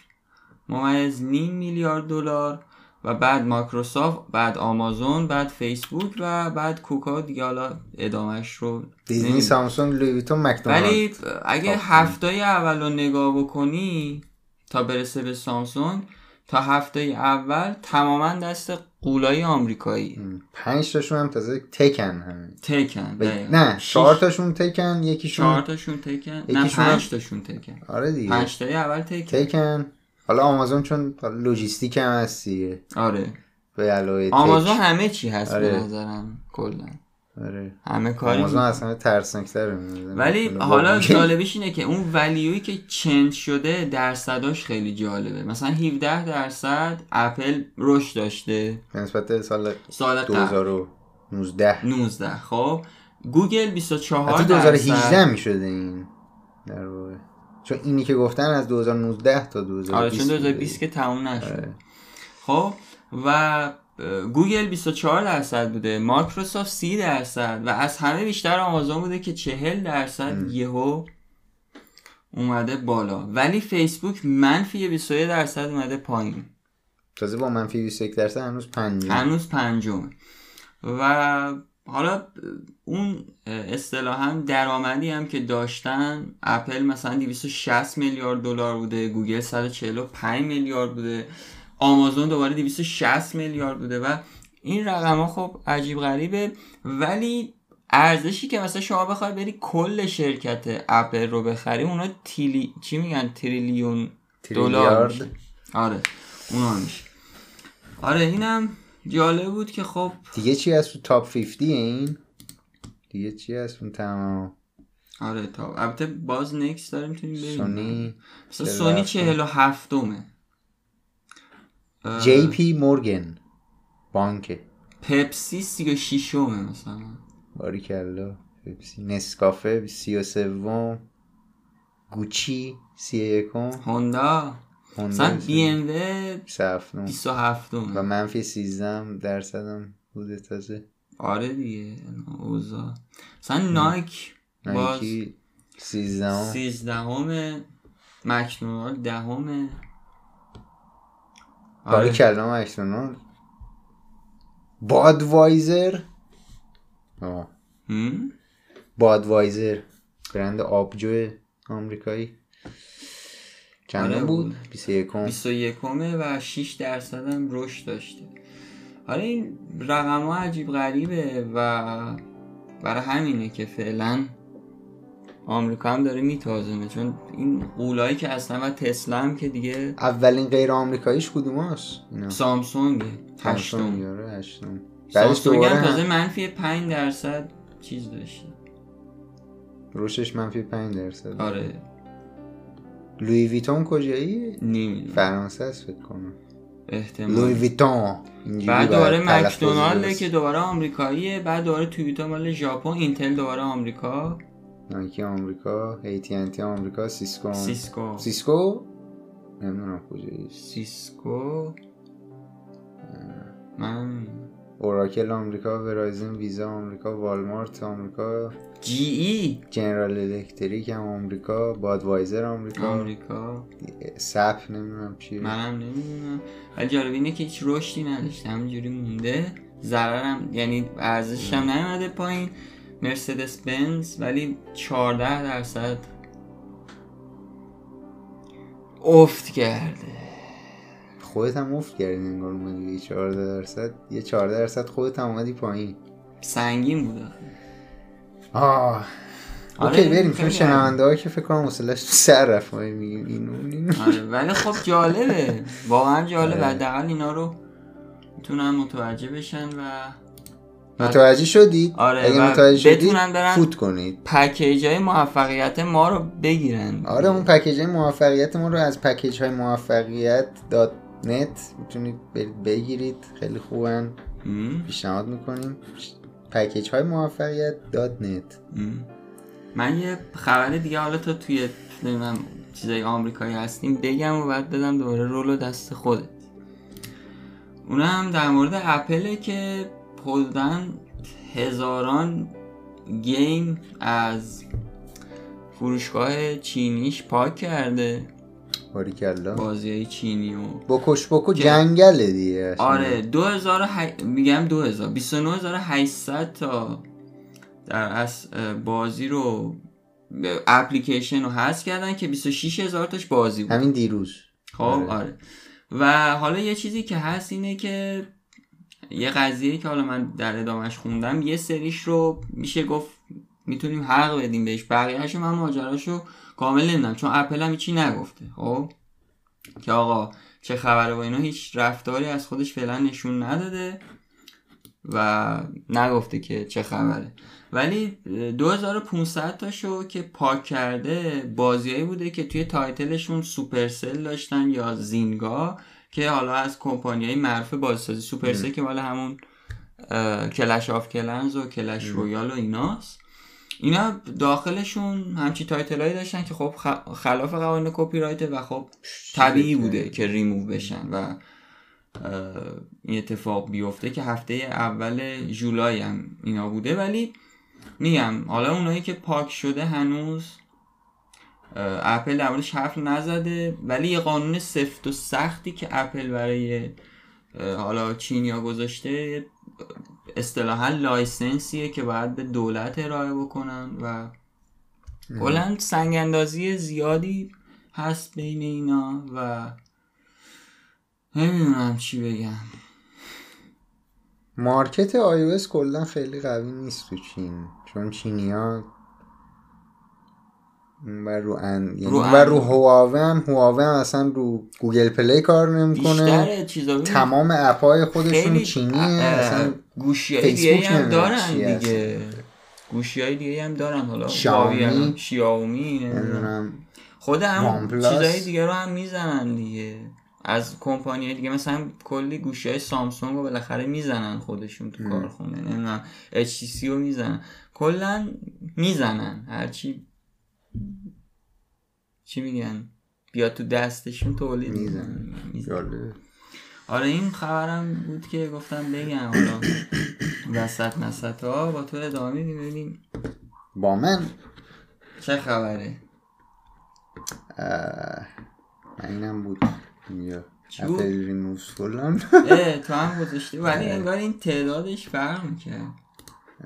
ممیز نیم میلیارد دلار و بعد مایکروسافت بعد آمازون بعد فیسبوک و بعد کوکا دیگه حالا ادامهش رو دیزنی. سامسونگ لوی ویتون مکدونالد ولی اگه خب. هفتای اول رو نگاه بکنی تا برسه به سامسونگ تا هفته اول تماما دست قولای آمریکایی. پنج تاشون هم تازه تکن همین. تکن ب-. نه چهار تاشون تکن یکیشون چهار تاشون تکن نه پنج تاشون تکن. آره دیگه. پنج تای اول tech ن. tech ن. حالا آمازون چون لوجیستیک هم هست دیگه. آره. به علاوه tech. آمازون همه چی هست آره. به نظرم کلا. آره. همه کاری آمازون اصلا ترسناکتره ولی حالا جالبش اینه که اون value ی که change شده درصداش خیلی جالبه. مثلا 17 درصد اپل رشد داشته. نسبت سال سال قبل. 2019 19 خب. گوگل 24 حتی درصد. 2018 می‌شده این در واقع. چون اینی که گفتن از 2019 تا 2020 آره چون 2020 که تموم نشد خب. و گوگل 24 درصد بوده مایکروسافت 30 درصد و از همه بیشتر آمازون بوده که 40 درصد یهو اومده بالا. ولی فیسبوک منفی 21 درصد اومده پایین. تازه با منفی 21 درصد هنوز 5 هنوز پنجم و حالا اون اصطلاحا درآمدی هم که داشتن اپل مثلا 260 میلیارد دلار بوده گوگل 145 میلیارد بوده. آمازون دوباره 260 میلیارد بوده و این رقم ها خب عجیب غریبه. ولی ارزشی که مثلا شما بخوای بری کل شرکت اپل رو بخری اونا تیلی چی میگن؟ تریلیون دلار آره اونا میشه. آره اینم جالب بود که خب دیگه چی از تو top 50 این؟ دیگه چی از اون تمام؟ آره تا البته باز نکس داریم می‌تونیم ببینیم سونی مثلا سونی رفتم؟ 47 دومه جی پی مورگن بانک پپسی 36 اومه مثلا. باریکلا پپسی. نسکافه سی و سوم. گوچی سی و یکم. هوندا. مثلا بی ام و 27 27 و منفی 13 درصدم بوده تازه. آره دیگه اوزا مثلا نایک باز نایکی 13 13 همه مکدونالد دهمه. آره. کلام مکدونالد بادوایزر. آه. بادوایزر. برند آبجو آمریکایی. چند آره بود؟ بود. 21 21 و 6 درصد هم رشد داشته. آره این رقم ها عجیب غریبه و برای همینه که فعلا آمریکا هم داره میتازمه چون این قولایی که اصلا و تسلا هم که دیگه اولین غیر آمریکاییش کدوم هست اینا؟ سامسونگ هشتم. سامسونگ، آره، هم تازه منفی 5 درصد چیز داشته. روشش منفی 5 درصد. آره. Louis Vuitton کجایی؟ نمی‌دونم. فرانسه است فکر کنم. لوی احتمال ویتون. اینجوری بعد دوباره درست. که دوباره آمریکاییه بعد دوباره تویوتا مال ژاپن اینتل دوباره آمریکا. نایکی آمریکا AT&T آمریکا سیسکو. سیسکو. سیسکو؟ نمی‌دونم کجایی. سیسکو؟ من اوراکل آمریکا ورایزن ویزا آمریکا والمارت آمریکا جی ای؟ جنرال الکتریک هم آمریکا بادوایزر آمریکا. آمریکا. SAP نمی‌دونم چیه. منم نمی‌دونم. ولی جالب اینه که هیچ رشدی نداشته. همینجوری مونده. ضررم یعنی ارزشش هم نیومده پایین. مرسدس بنز ولی 14 درصد افت کرده. خودت هم افت کردی انگار اومدی یه 14 درصد. یه 14 درصد خودت هم اومدی پایین. سنگین بود. آه. آره، اوکی بریم. چون شنونده ها که فکر کنم حوصله‌اش تو سر رفت. ما میگیم این. آره ولی خب جالبه. واقعا جالبه. آره. حداقل اینا رو می‌تونن متوجه بشن و متوجه شدید آره، اگه متوجه شدید بتونن برن- فوت کنید. package های موفقیت ما رو بگیرن. آره اون package های موفقیت ما رو از package های موفقیت dot net می‌تونید برید بگیرید. خیلی خوبن؟ پیشنهاد می‌کنیم. package های موفقیت dot net. من یه خبر دیگه حالا تا توی نمی‌دونم چیزای آمریکایی هستیم بگم و بعد بدم دوباره role و دست خودت. اونم در مورد اپله که حدودا هزاران گیم از فروشگاه چینیش پاک کرده. باریکلا. بازی های چینی و بکش بکو جنگله دیگه. آره 2000 و ه... میگم 2000 29800 تا در اه، بازی رو اپلیکیشن رو هست کردن که 26000 تاش بازی بود. همین دیروز. خب آره. آره. و حالا یه چیزی که هست اینه که یه قضیه که حالا من در ادامهش خوندم یه سریش رو میشه گفت می‌تونیم حق بدیم بهش بقیهش من ماجراشو کامل نمی‌دونم چون اپل هم هیچی نگفته خب؟ که آقا چه خبره و اینا هیچ رفتاری از خودش فعلا نشون نداده و نگفته که چه خبره. ولی 2500 تاشو که پاک کرده بازیایی بوده که توی تایتلشون سوپرسل داشتن یا زینگا که حالا از کمپانیای معروف بازی‌سازی Supercell که مال همون Clash of Clans و Clash Royale و ایناست. اینا داخلشون همچی title هایی داشتن که خب خلاف قوانین کپی رایت و خب طبیعی بوده که ریموو بشن و این اتفاق بیفته که هفته اول جولای هم اینا بوده. ولی میگم حالا اونایی که پاک شده هنوز اپل درموردش حرف نزده ولی یه قانون سفت و سختی که اپل برای حالا چینیا گذاشته اصطلاحا license یه که باید به دولت ارائه بکنن و کلا سنگ اندازی زیادی هست بین اینا و نمی‌دونم چی بگم. market آی کلا خیلی قوی نیست تو چین چون چینیا و رو ان یعنی و رو هواوی هم هواوی هم اصلا رو Google Play کار نمی‌کنه. تمام app ای خودشون چینیه. اصلا گوشی های دیگه هم دارن دیگه. گوشی های دیگه هم دارن. حالا شیائومی شیائومی نمی‌دونم. خود هم چیزای دیگه رو هم می‌زنن دیگه. از کمپانی دیگه. مثلا کلی گوشی های سامسونگ رو بالاخره می‌زنن خودشون تو کارخونه. نمی‌دونم. HTC رو می‌زنن. کلا می‌زنن. هرچی چی میگن؟ بیا تو دستشون تولید می‌زنن آره این خبرم بود که گفتم بگم حالا. وسط نسط ها با تو ادامه میدیم. ببینیم. با من؟ چه خبره؟ من اینم بود. یا اپل فلان تو هم گذاشتی. ولی انگار این تعدادش فرق می‌کرد.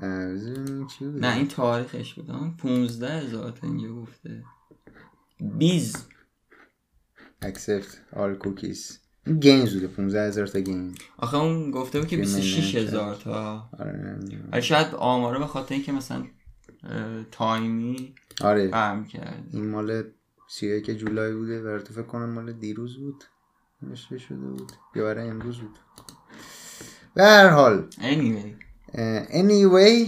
نه این تاریخش بود 15 هزار تا اینجا گفته. بیز. Accept all cookies. Games بوده 15 هزار تا game آخه اون گفته بود که 26 هزار تا. آره شاید آماره به خاطر اینکه مثلا time ی آره. برم کرد این مال 31 جولای بوده و فکر کنم مال دیروز بود. نوشته شده بود. یا برای امروز بود. به هر حال. Anyway. Anyway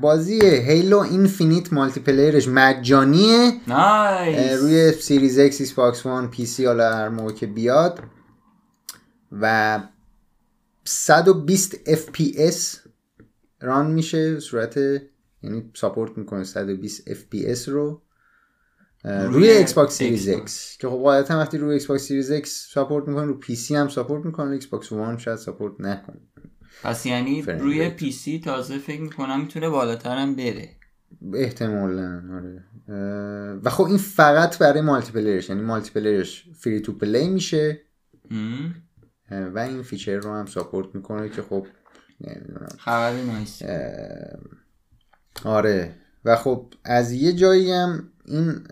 بازی Halo Infinite multiplayer ش مجانیه روی Series X Xbox One PC حالا هر موقع که بیاد. و 120 FPS run میشه صورت یعنی support می‌کنه 120 FPS رو. روی Xbox Series X که خب قاعدتا وقتی روی Xbox Series X support می‌کنه رو PC هم support می‌کنه Xbox One شاید support نکنه. پس یعنی روی PC تازه فکر می‌کنم می‌تونه بالاتر هم بره. احتمالا آره. و خب این فقط برای multiplayer ش یعنی multiplayer ش free to play میشه و این feature رو هم support می‌کنه که خب نمی‌دونم. خبر nice آره. و خب از یه جایی هم این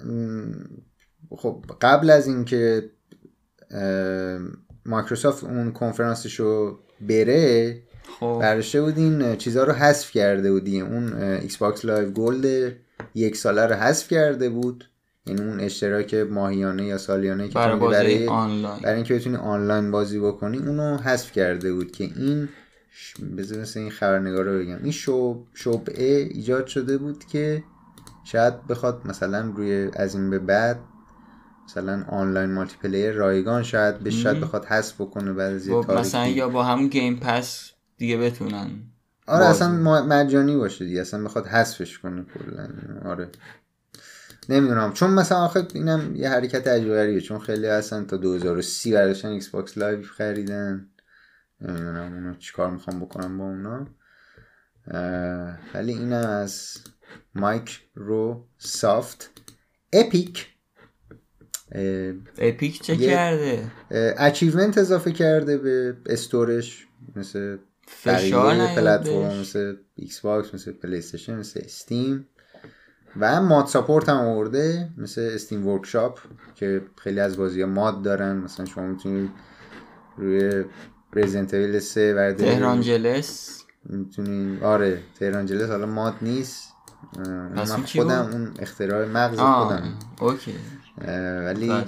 خب قبل از اینکه مایکروسافت اون کنفرانسش رو بره خب. برداشته بود این چیزها رو حذف کرده بودی. اون Xbox Live Gold یک ساله رو حذف کرده بود. یعنی اون اشتراک ماهیانه یا سالیانه که برای, برای آنلاین. برای اینکه بتونی آنلاین بازی بکنی اونو حذف کرده بود که این بذار مثل این خبرنگار رو بگم. این شو شبهه ایجاد شده بود که شاید بخواد مثلا روی از این به بعد مثلا آنلاین multiplayer رایگان شاید به شاید بخواد حذف بکنه بعد از مثلا یا با همون Game Pass دیگه بتونن آره اصلا مجانی باشه دیگه اصلا بخواد حذفش کنه کلا. آره. نمی‌دونم. چون مثلا آخه اینم یه حرکت عجیبه چون خیلی اصلا تا 2030 برداشتن Xbox Live خریدن. نمی‌دونم اونو چیکار می‌خوام بکنم با اونا. ولی اینم از Microsoft Epic Epic چه کرده؟ achievement اضافه کرده به store ش مثل فشار پلتفرم مثل Xbox مثل PlayStation مثل Steam. و mod support هم آورده مثل Steam Workshop که خیلی از بازی ها mod دارن. مثلا شما می‌تونید روی رزنت ایول 3 ورده تهران جلس. می‌تونین آره تهران جلس حالا ماد نیست. من خودم اون اختراع مغز خودم. اوکی. ولی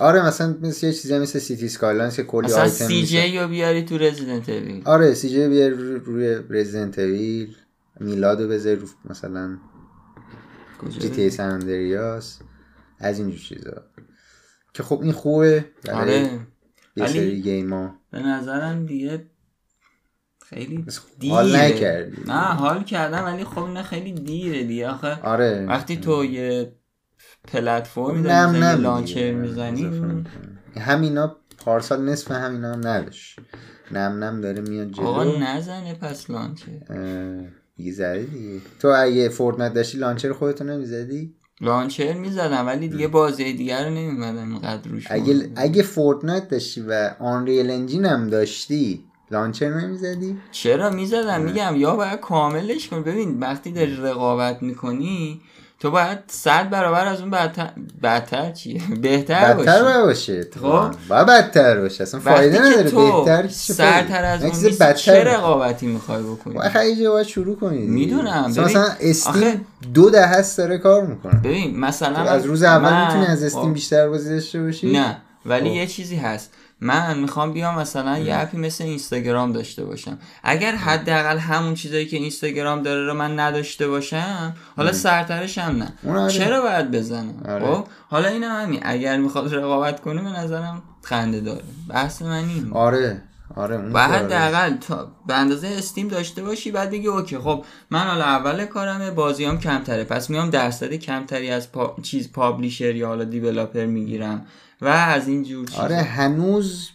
آره مثلا مثل یه چیزی مثل سیتی سکایلاینز که کلی آیتم سی میشه. جی رو بیاری تو رزیدنت اویل آره سی جی بیار رو- روی رزیدنت اویل میلادو بذار رو مثلا جی تی سن اندریاس از اینجور چیزا. که خب این خوبه برای آره. یه سری gameا به نظرم دیگه خیلی دیره. حال نکردی. نه حال کردم ولی خب نه خیلی دیره دیگه. آخه آره. وقتی تو یه پلتفرمی داری یه دیگه. launcher می‌زنی. همینا پارسال نصف همینا هم نداشت. نم نم داره میاد جلو. آقا نزنه پس launcher. دیگه زده دیگه. تو اگه Fortnite داشتی launcher خودتو نمی‌زدی؟ launcher می‌زدم ولی دیگه بازی دیگر رو نمیومدم اینقدر روش اگه. اگه Fortnite داشتی و Unreal Engine هم داشتی launcher نمی‌زدی؟ چرا می‌زدم؟ میگم یا باید کاملش کن. ببین وقتی داری رقابت می‌کنی تو باید صد برابر از اون بدتر بدتر چیه بهتر بدتر باشی باشه اتفاقاً. خب. باید بدتر باشه اصلا فایده نداره بهتر سرتر از؟ اون چه بدتر رقابتی می‌خوای بکنی آخه یه جا باید شروع کنی. می‌دونم. مثلا, ببین، مثلا Steam آخه- دو دهه است داره کار می‌کنه ببین مثلا از روز اول من- می‌تونی از استیم خب، بیشتر بازی داشته باشی نه ولی خب. یه چیزی هست من می‌خوام بیام مثلا یه اپی مثل اینستاگرام داشته باشم. اگر حداقل همون چیزایی که اینستاگرام داره رو من نداشته باشم حالا سرترش هم نه. آره. چرا باید بزنم؟ آره. خب حالا این هم همین. اگر می‌خواد رقابت کنه به نظرم خنده داره. بحث من این آره. آره اون. حداقل تا به اندازه Steam داشته باشی بعد دیگه اوکی. خب من حالا اول کارمه بازیام کمتره. پس میام درصد کمتری از پا... چیز publisher یا حالا developer می‌گیرم. و از این جور چیزا. آره هنوز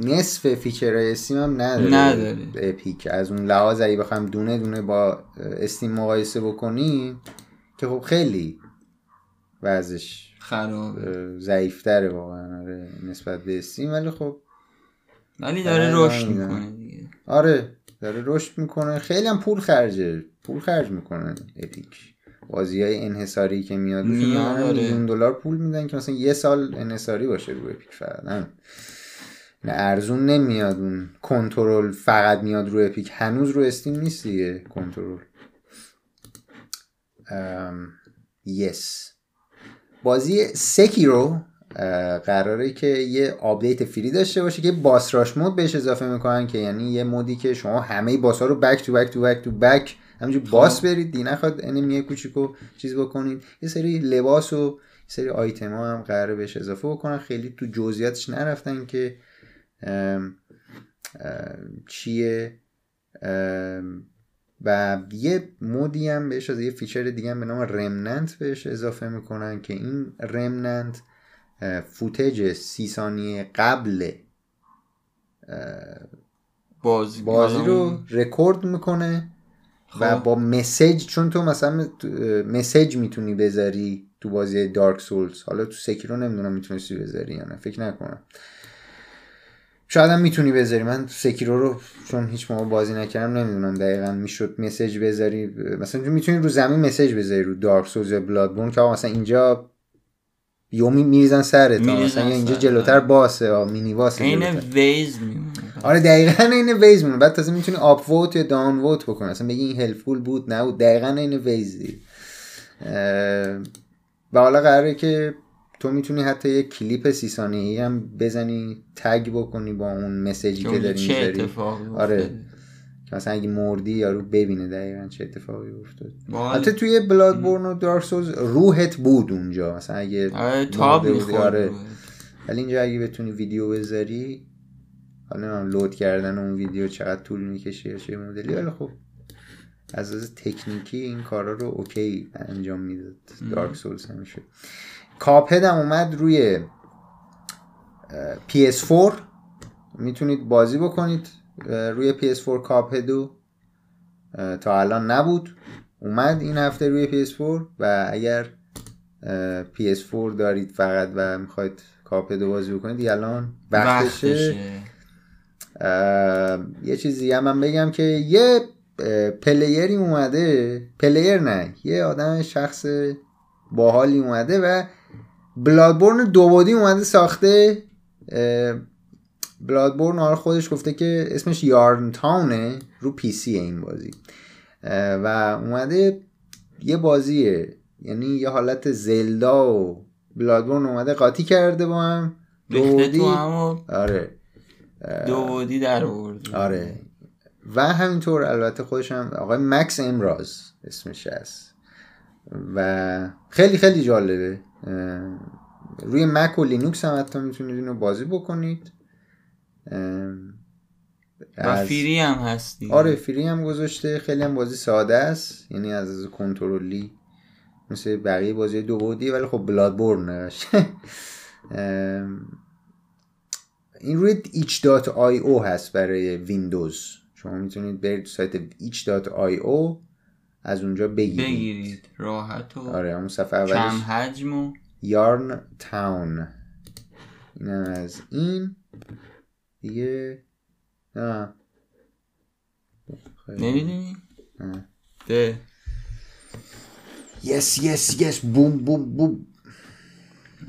نصف feature های Steam هم نداره نداره. Epic. از اون لحاظ اگه بخوام دونه دونه با Steam مقایسه بکنی که خب خیلی وضعش خراب اه، ضعیفتره واقعا آره نسبت به Steam. ولی خب ولی داره رشد. می‌کنه دیگه. آره داره رشد می‌کنه. خیلی هم پول خرجه. پول خرج می‌کنه اپیک. بازی های انحصاری که میاد آره. میلیون دلار پول میدن که مثلا یه سال انحصاری باشه رو اپیک فقط. نه. ارزون نمیاد اون. کنترل فقط میاد رو اپیک هنوز رو استیم نیست دیگه کنترل. یس. بازی سکیرو اه، قراره که یه update free داشته باشه که boss rush mode بهش اضافه می‌کنن که یعنی یه mode ی که شما همه boss ها رو back to back to back to back همینجور باس برید دیگه نخواد enemy کوچیکو چیز بکنید. یه سری لباس و یه سری آیتم ها هم قراره بهش اضافه بکنن. خیلی تو جزئیاتش نرفتن که ام، ام، چیه. ام، و یه mode ی هم بهش از یه feature دیگه هم به نام remnant بهش اضافه می‌کنن که این remnant footage سی ثانیه قبل بازی. بازی رو رکورد می‌کنه. و خب. با message چون تو مثلا message می‌تونی بذاری تو بازی Dark Souls حالا تو Sekiro نمی‌دونم می‌تونستی بذاری یا نه فکر نکنم شاید هم می‌تونی بذاری من تو Sekiro رو چون هیچ موقع بازی نکردم نمی‌دونم دقیقا می‌شد message بذاری مثلا تو می‌تونی رو زمین message بذاری رو Dark Souls یا Bloodborne که مثلا اینجا یومی میریزن سرت مثلا یا اینجا جلوتر. باسه مینی باسه عین جلوتر. ویز میمونه. آره دقیقا این ویز مونه بعد تازه می‌تونی آپ ووت یا داون ووت بکنی. اصلا بگی این هلفول بود نبود. دقیقا این ویزی. و حالا قراره که تو می‌تونی حتی یه کلیپ سی ثانیه‌ای هم بزنی تگ بکنی با اون مسیجی که داری می‌ذاری. آره. که مثلا اگه مردی یارو ببینه دقیقا چه اتفاقی افتاد. حتی توی بلاد بورن و دارک سولز روحت بود اونجا. مثلا اگه آره تاب می‌خورد. آره. ولی اینجا اگه بتونی ویدیو بذاری حالا نمی‌دونم لود کردن اون ویدیو چقدر طول می‌کشه یا چه مدلی ولی خب از از تکنیکی این کارا رو اوکی انجام می‌داد. دارک سولز همیشه کاپهد هم اومد روی اه، PS4 می‌تونید بازی بکنید. روی PS4 Cuphead و اه، تا الان نبود. اومد این هفته روی PS4 و اگر اه، PS4 دارید فقط و می‌خواید Cuphead و بازی بکنید الان وقتشه. یه چیزی هم من بگم که یه player ی اومده player نه یه آدم شخص باحالی اومده و Bloodborne دوبادی اومده ساخته. بلادبورن آره خودش گفته که اسمش یارن تاونه رو پی سی این بازی. و اومده یه بازیه یعنی یه حالت زلدا و بلادبورن اومده قاطی کرده با هم. هم آره. دوودی در آورد. آره. و همینطور البته خودش هم آقای مکس امراز اسمش هست. و خیلی خیلی جالبه. روی Mac و لینوکس هم حتی می‌تونید اینو بازی بکنید. و free هم هستی آره free هم گذاشته خیلی هم بازی ساده است. یعنی از از کنترلی مثل بقیه بازی دو بعدی ولی خب Bloodborne این روی itch.io هست برای ویندوز. شما می‌تونید برید تو سایت itch.io از اونجا بگیرید. بگیرید. راحت و آره همون صفحه کم اولش حجم و یارن تاون این از این. دیگه. نه. نمی‌دونی؟ نه. ده. یس یس یس. بوم بوم بوم.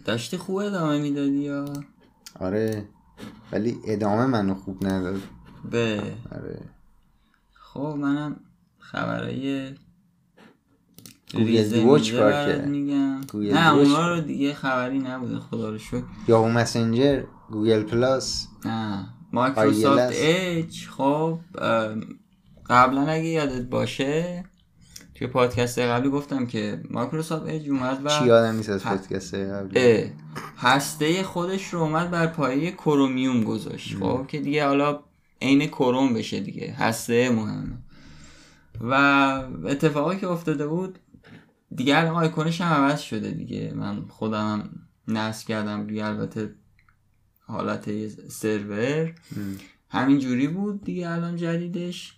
داشتی خوب ادامه می‌دادی یا؟ آره. ولی ادامه منو خوب نداد. به. آره. خب منم خبرهای گوگل میزه کار کرد. نه. اونا رو دیگه خبری نبوده خدا رو شکر. Yahoo Messenger. Google Plus نه. مایکروسافت. اج خب قبلا اگه یادت باشه توی پادکست قبلی گفتم که Microsoft Edge اومد و چی یادم نیست از پادکست قبلی؟ هسته خودش رو اومد بر پایه Chromium گذاشت خب که دیگه حالا عین کروم بشه دیگه. هسته مهمه. و اتفاقی که افتاده بود دیگه الان آیکونش هم عوض شده دیگه. من خودم هم نصب کردم دیگه البته حالت سرور. همین جوری بود دیگه الان جدیدش.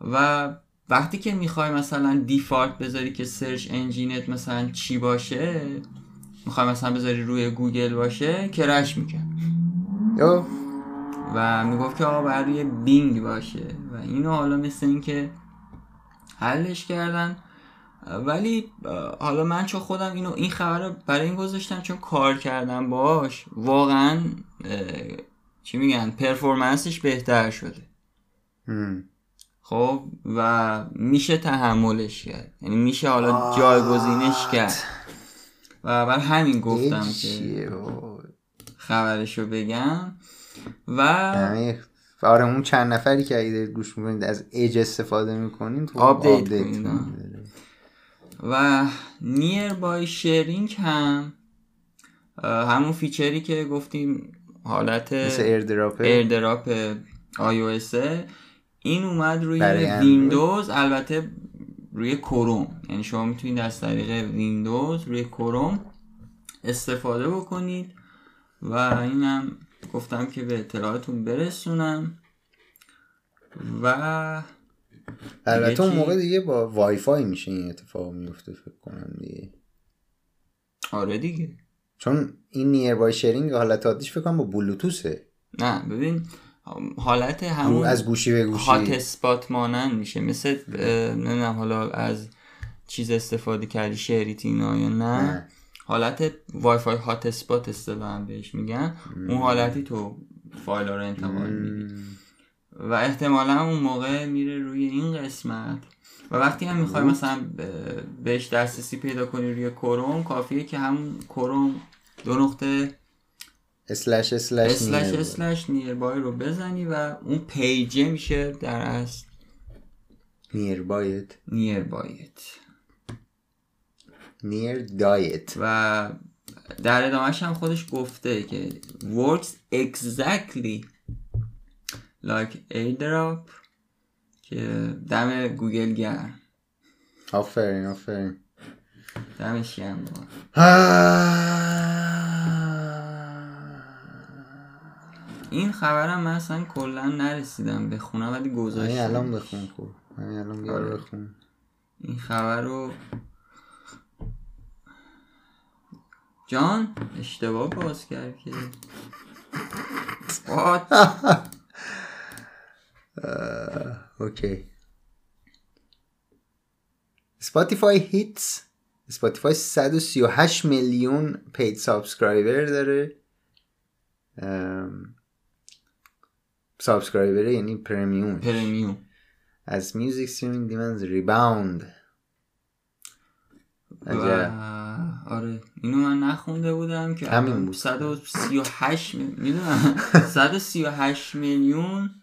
و وقتی که می‌خوای مثلا default بذاری که search engine ت مثلا چی باشه می‌خوای مثلا بذاری روی گوگل باشه crash می‌کرد. یا و می‌گفت که آقا باید روی بینگ باشه. و اینو حالا مثل اینکه حلش کردن. ولی حالا من چون خودم اینو این خبر رو برای این گذاشتم چون کار کردم باش واقعا چی میگن پرفورمنسش بهتر شده. هم. خب و میشه تحملش کرد. یعنی میشه حالا جایگزینش کرد. و بر همین گفتم که بابا؟ خبرشو بگم. و آره اون چند نفری که اگه دارید گوش می‌کنید از ایج استفاده می‌کنین تو آپدیت آپدیت کنید، آه. کنید. و Nearby Sharing هم همون feature ی که گفتیم حالت مثل AirDrop AirDrop آی این اومد روی. ویندوز البته روی کروم یعنی شما می‌تونید از طریق ویندوز روی کروم استفاده بکنید. و اینم گفتم که به اطلاعاتون برسونم. و البته اون؟ موقع دیگه با وای فای میشه این اتفاق میفته فکر کنم دیگه. آره دیگه. چون این نیر بای شیرینگ حالت عادیش فکر کنم با بلوتوثه. نه ببین حالت همون از گوشی به گوشی. هات اسپات مانند میشه. مثل نمی‌دونم حالا از چیز استفاده کردی شریت اینا یا نه نه. حالت وای فای هات اسپات اصطلاحا بهش میگن. اون حالتی تو فایل رو انتقال میدی. و احتمالا اون موقع میره روی این قسمت. و وقتی هم می‌خوای مثلا بهش دسترسی پیدا کنی روی کروم کافیه که همون کروم دو نقطه اسلش اسلش اسلش اسلش نیربای رو بزنی و اون پیجه میشه در اصل نیر بایت. نیربایت نیر دایت. و در ادامهش هم خودش گفته که works exactly like airdrop که دم گوگل گرم. آفرین آفرین. دمش گرم. این خبرم من اصلا کلا نرسیدم بخونم ولی همین گذاشتم الان بخون خوب. همین الان بیا آره. بخون. این خبر رو جان اشتباه باز کرد که. What؟ اوکی Spotify hits Spotify 138 میلیون paid subscriber داره. subscriber یعنی premium premium as music streaming demands rebound و آره اینو من نخونده بودم که همین بود. 138 می‌دونم. 138 میلیون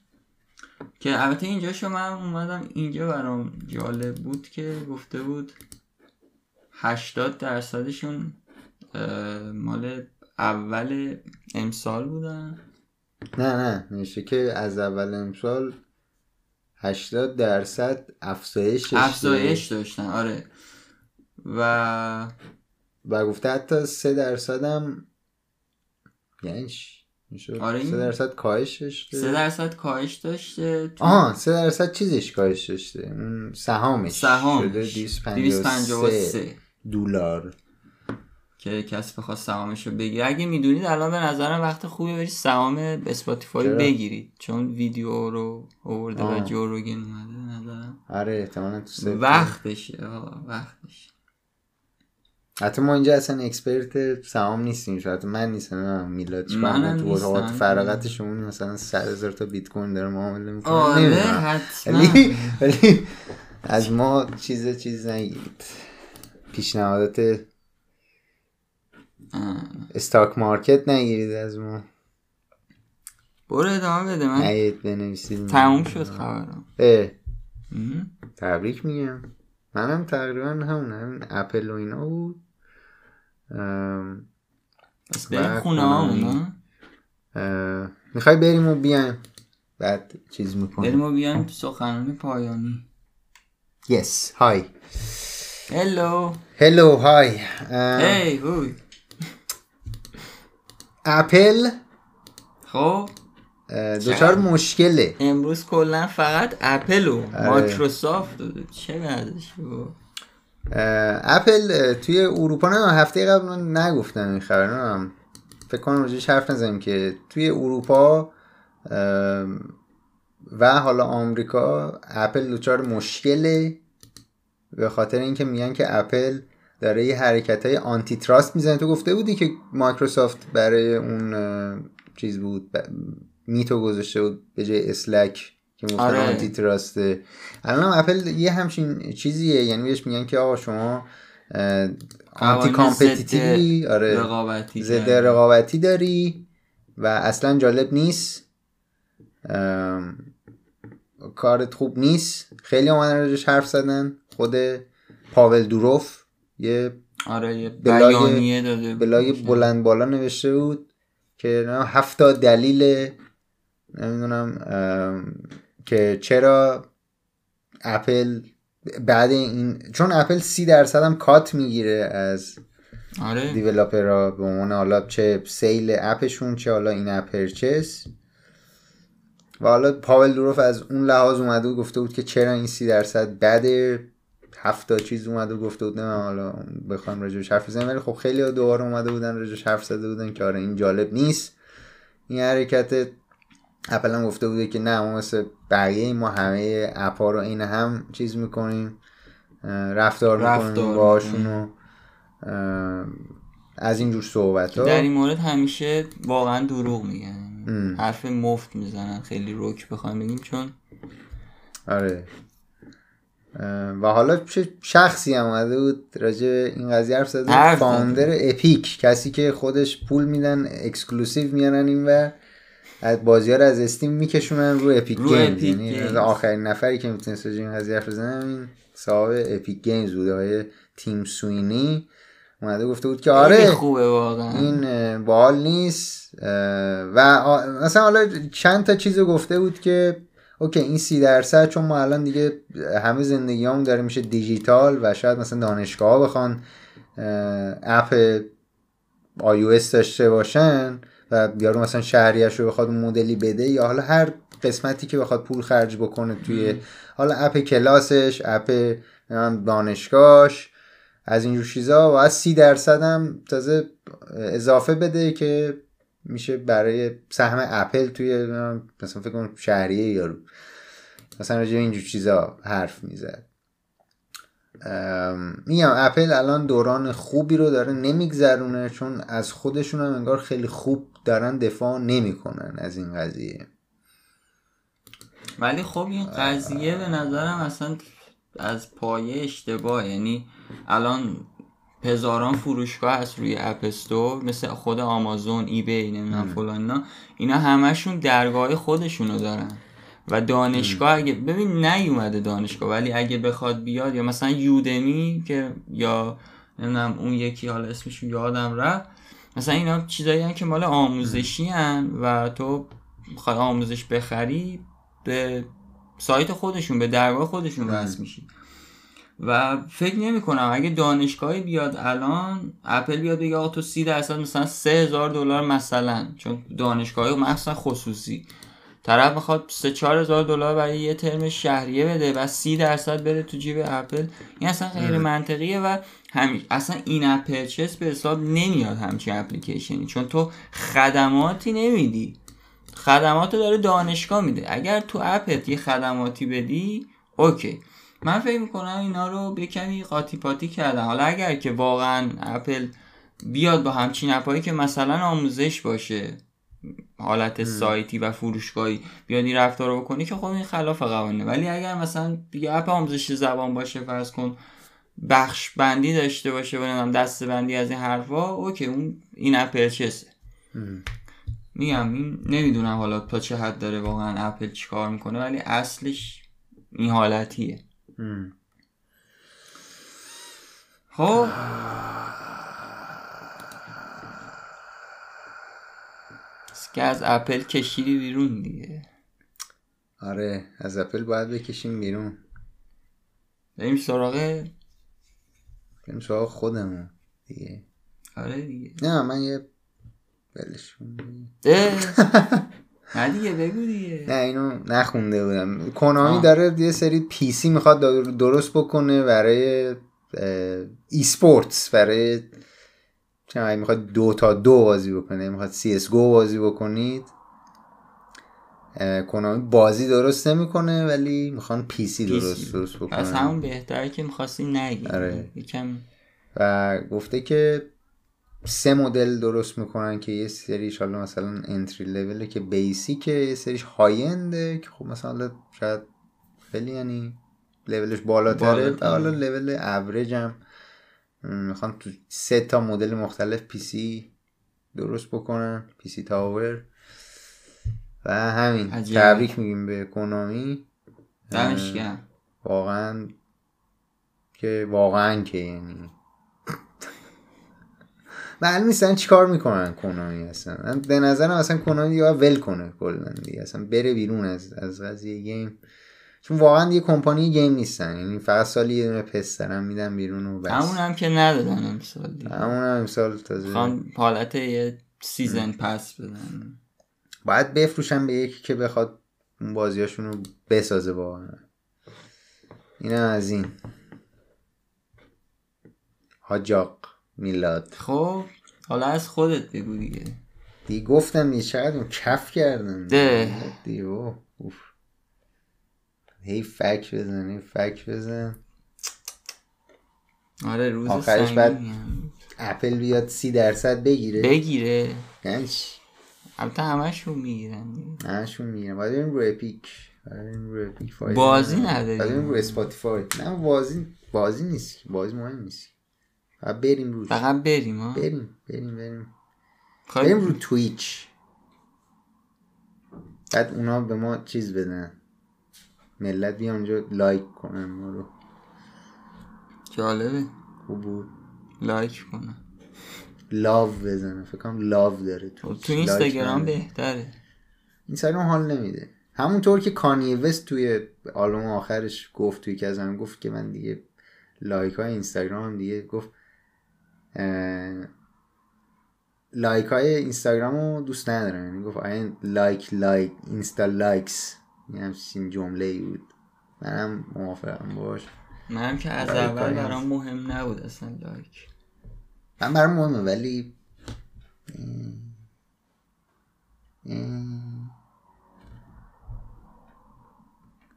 که البته اینجا شما من اومدم اینجا برام جالب بود که گفته بود 80 درصدشون مال اول امسال بودن نه نه میشه که از اول امسال 80 درصد افزایش. افزایش داشتن آره و و گفته حتی 3 درصد هم یعنی چی؟ میشه. آره این- 3 درصد کاهش داشته. 3 درصد کاهش داشته تو آها 3 درصد چیزش کاهش داشته؟ سهامش سهام. شده 253 253 دلار. که کسی بخواد سهامش رو بگیره. اگه می‌دونید الان به نظرم وقت خوبی برید سهام اسپاتیفای چرا؟ بگیرید. چون ویدیو رو آورده و آه. جو روگن اومده نظرم. آره احتمالا تو آقا وقتشه. حتی ما اینجا اصلا expert سهام نیستیم شاید من نیستم میلاد می‌کنه؟ تو نیستم. فراغت شما مثلا 100 هزار تا بیت کوین داره معامله می‌کنه. آره حتما. ولی ولی از ما چیز چیز نگیرید پیشنهادات. استاک مارکت نگیرید از ما. برو ادامه بده من نگید بنویسید. تموم شد خبرم. تبریک میگم. منم تقریبا همون همین اپل و اینا بود. بس بریم خونه اه، می‌خوای بریم و بیایم. بعد چیز بریم می‌کنیم و بیایم تو سخنرانی پایانی. یس های هلو هلو های هی هوی اپل خب. اه، دچار مشکله. امروز کلا فقط اپل و. مایکروسافت چه بود اه، اپل توی اروپا نه هفته قبل من نگفتم این خبر نمی‌دونم. فکر کنم راجعش حرف نزنیم که توی اروپا و حالا آمریکا اپل دچار مشکله به خاطر اینکه میگن که اپل داره یه حرکت های antitrust می‌زنه تو گفته بودی که مایکروسافت برای اون چیز بود میتو گذاشته بود به جای اسلک که مفهوم آره. antitrust ه الان هم اپل یه همچین چیزیه یعنی بهش میگن که آقا شما anti-competitive ی آره رقابتی ضد. رقابتی داری و اصلا جالب نیست کارت خوب نیست خیلی اومدن راجش حرف زدن خود پاول دوروف یه آره یه blog- داده. بلاگ بلند بالا نوشته بود که نه، هفت تا دلیل نمی‌دونم که چرا اپل بعد این چون اپل سی درصد هم cut می‌گیره از آره. developer ها به عنوان حالا چه sale اپشون چه حالا in-app purchase. و حالا پاول دوروف از اون لحاظ اومده بود گفته بود که چرا این سی درصد بعد هفت تا چیز اومده و گفته بود نه حالا بخوام راجعش حرف بزنیم ولی خب خیلی دوباره اومده بودن راجعش حرف زده بودن که آره این جالب نیست. این حرکت اپل هم گفته بوده که نه ما مثل بقیه ما همه اپ ها رو این هم چیز می‌کنیم رفتار رفتار می‌کنیم. باشون و از اینجور صحبت ها در این مورد همیشه واقعا دروغ میگن. حرف مفت می‌زنن خیلی رک بخوایم بگیم چون آره. و حالا چه شخصی هم اومده بود راجع این قضیه حرف زده؟ founder اپیک کسی که خودش پول میدن exclusive میارن این و از بازی ها رو از استیم میکشونن رو اپیک رو گیمز یعنی. آخرین نفری که می‌تونست راجع این قضیه حرف بزنه این صاحب اپیک گیمز بوده آقای تیم سوینی. اومده گفته بود که آره خوبه واقعا. این باحال نیست. و مثلا حالا چند تا چیز رو گفته بود که اوکی این سی درصد چون ما الان دیگه همه زندگیامون داره میشه دیجیتال و شاید مثلا دانشگاه بخوان اپ آی داشته باشن. و یارو مثلا شهریش رو بخواد مدلی بده یا حالا هر قسمتی که بخواد پول خرج بکنه توی حالا اپ کلاسش اپ دانشگاهش از اینجور چیزا و از سی درصد هم تازه اضافه بده که میشه برای سهم اپل توی مثلا فکر کنم شهریه یارو. مثلا راجع اینجور چیزا حرف می‌زد. میگم اپل الان دوران خوبی رو داره نمیگذرونه چون از خودشون هم انگار خیلی خوب دارن دفاع نمی‌کنن از این قضیه. ولی خب این قضیه به نظرم اصلا از پایه اشتباه یعنی الان هزاران فروشگاه هست روی اپ استور مثل خود آمازون ای بی نمی‌دونم فلان اینا همشون درگاه خودشونو دارن. و دانشگاه اگه ببین نیومده دانشگاه ولی اگه بخواد بیاد یا مثلا یودمی که یا نمی‌دونم اون یکی حالا اسمش یادم رفت مثلا اینا چیزایی که مال آموزشی هن و تو خواهی آموزش بخری به سایت خودشون به درگاه خودشون وصل میشی. و فکر نمی کنم اگه دانشگاهی بیاد الان اپل بیاد بگه آقا تو سی درصد مثلا سه هزار دلار مثلا چون دانشگاهی مخصوصا خصوصی. طرف می‌خواد سه چهار هزار دلار برای یه ترم شهریه بده و سی درصد بره تو جیب اپل این اصلا غیر منطقیه و هم... اصلا in-app purchase به حساب نمیاد همچین اپلیکیشنی چون تو خدماتی نمیدی. خدمات رو داره دانشگاه میده. اگر تو اپت یه خدماتی بدی اوکی. من فکر می‌کنم اینا رو یه کمی قاطی پاتی کردن. حالا اگر که واقعا اپل بیاد با همچین اپایی که مثلا آموزش باشه حالت سایتی و فروشگاهی بیاد این رفتار رو بکنی که خب این خلاف قوانینه. ولی اگر مثلا یه اپ آموزش زبان باشه فرض کن بخش بندی داشته باشه و دسته بندی از این حرفا اوکی اون in-app purchase ه. میگم این نمی‌دونم حالا تا چه حد داره واقعا اپل چیکار می‌کنه ولی اصلش این حالتیه. خب. که از اپل کشیدی بیرون دیگه. آره از اپل باید بکشیم بیرون. بریم سراغ بریم سراغ خودمون دیگه. آره دیگه. نه من یه بلش نه دیگه بگو دیگه. نه اینو نخونده بودم. کونامی داره یه سری PC می‌خواد درست بکنه برای esports برای چه می‌خواد دو تا دو بازی بکنه می‌خواد CS:GO بازی بکنید؟ کنامی بازی درست نمی‌کنه ولی می‌خوان PC درست درست بکنه از همون بهتره که می‌خواستی نگی آره. و گفته که سه مدل درست می‌کنن که یه سریش حالا مثلا entry level ه که basic ه یه سریش high end ه که خب مثلا شاید خیلی یعنی لولش بالاتره و حالا لول اوریج هم می‌خوان تو سه تا مدل مختلف PC درست بکنن PC tower. و همین تبریک میگیم به کنامی. دمش واقعا که واقعا که یعنی. معلوم نیستن چیکار می‌کنن کنامی اصلا. به نظرم اصلا کنامی دیگه ول کنه کلا دیگه. اصلا بره بیرون از از قضیه game. چون واقعا یه کمپانی game نیستن. یعنی فقط سالی یه دونه PES دارن میدن بیرون و بس. همون هم که ندادن امسال دیگه. همون هم امسال تازه. خان حالت یه سیزن پس بدن. باید بفروشن به یکی که بخواد اون بازیاشون رو بسازه واقعا. این از این. حاجاق میلاد. خب حالا از خودت بگو دیگه. دیگه گفتم دیگه چقدر کف کردم. ده. دیگه اوف. هی فک بزن هی فک بزن آره روز آخرش بعد اپل بیاد سی درصد بگیره. بگیره. یعنی البته همشون می‌گیرن. همشون می‌گیرن. باید بریم رو اپیک رو اپیک بازی نداریم. باید بریم رو اسپاتیفای. نه بازی بازی نیست. بازی مهم نیست. فقط بریم روش. فقط بریم ها بریم بریم بریم. بریم رو تویچ. بعد اونا به ما چیز بدن. ملت بیا اونجا لایک کنن ما رو. جالبه. خوب بود. لایک کنن love بزنه. فکر کنم love داره تو تو اینستاگرام بهتره. اینستاگرام حال نمیده. همونطور که کانی وست توی آلبوم آخرش گفت توی که از هم گفت که من دیگه لایک های اینستاگرام هم دیگه گفت لایک های اینستاگرام رو دوست ندارم. یعنی گفت این لایک لایک Insta likes. این همچین جمله ای بود. منم موافقم باهاش. منم که از اول برام مهم نبود اصلا لایک. من برام مهمه ولی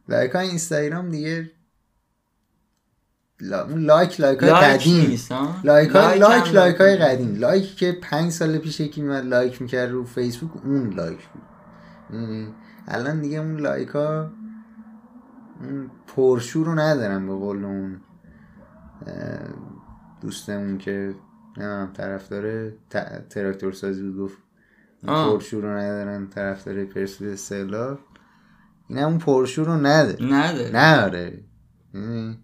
لایک های اینستاگرام دیگه لایک لایک های قدیم لایک های لایک لایک های قدیم. لایک که پنج سال پیش یکی میاد لایک می‌کرد رو فیسبوک اون لایک بود. الان دیگه اون لایک ها اون پرشور رو ندارن به قول اون دوستمون که نمی‌دونم طرفدار ت- تراکتور سازی بود گفت آه. پرشو رو ندارن طرفدار پرسپولیس استقلال این همون پرشو رو نداره نداره نداره می‌دونی؟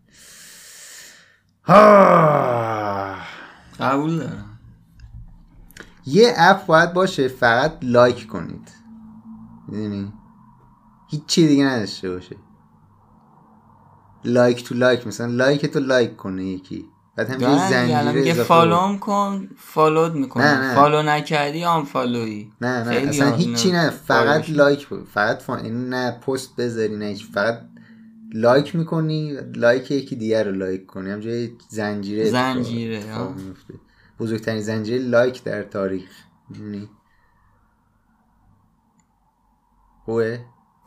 ها. قبول دارم یه اپ باید باشه فقط لایک کنید می‌دونی هیچی دیگه نداشته باشه. لایک تو لایک مثلا لایک تو لایک کنه یکی. بعد هم یه زنجیره اضافه فالوم کن فالود می‌کنه نه، نه. فالو نکردی آن فالوی نه نه. اصلا هیچی نه. فقط فالوش لایک بود. فقط فا... این نه پست بذاری نه فقط لایک می‌کنی لایک یکی دیگر رو لایک کنی. هم جای زنجیره زنجیره،. بزرگترین زنجیره لایک در تاریخ. می‌دونی؟ خوبه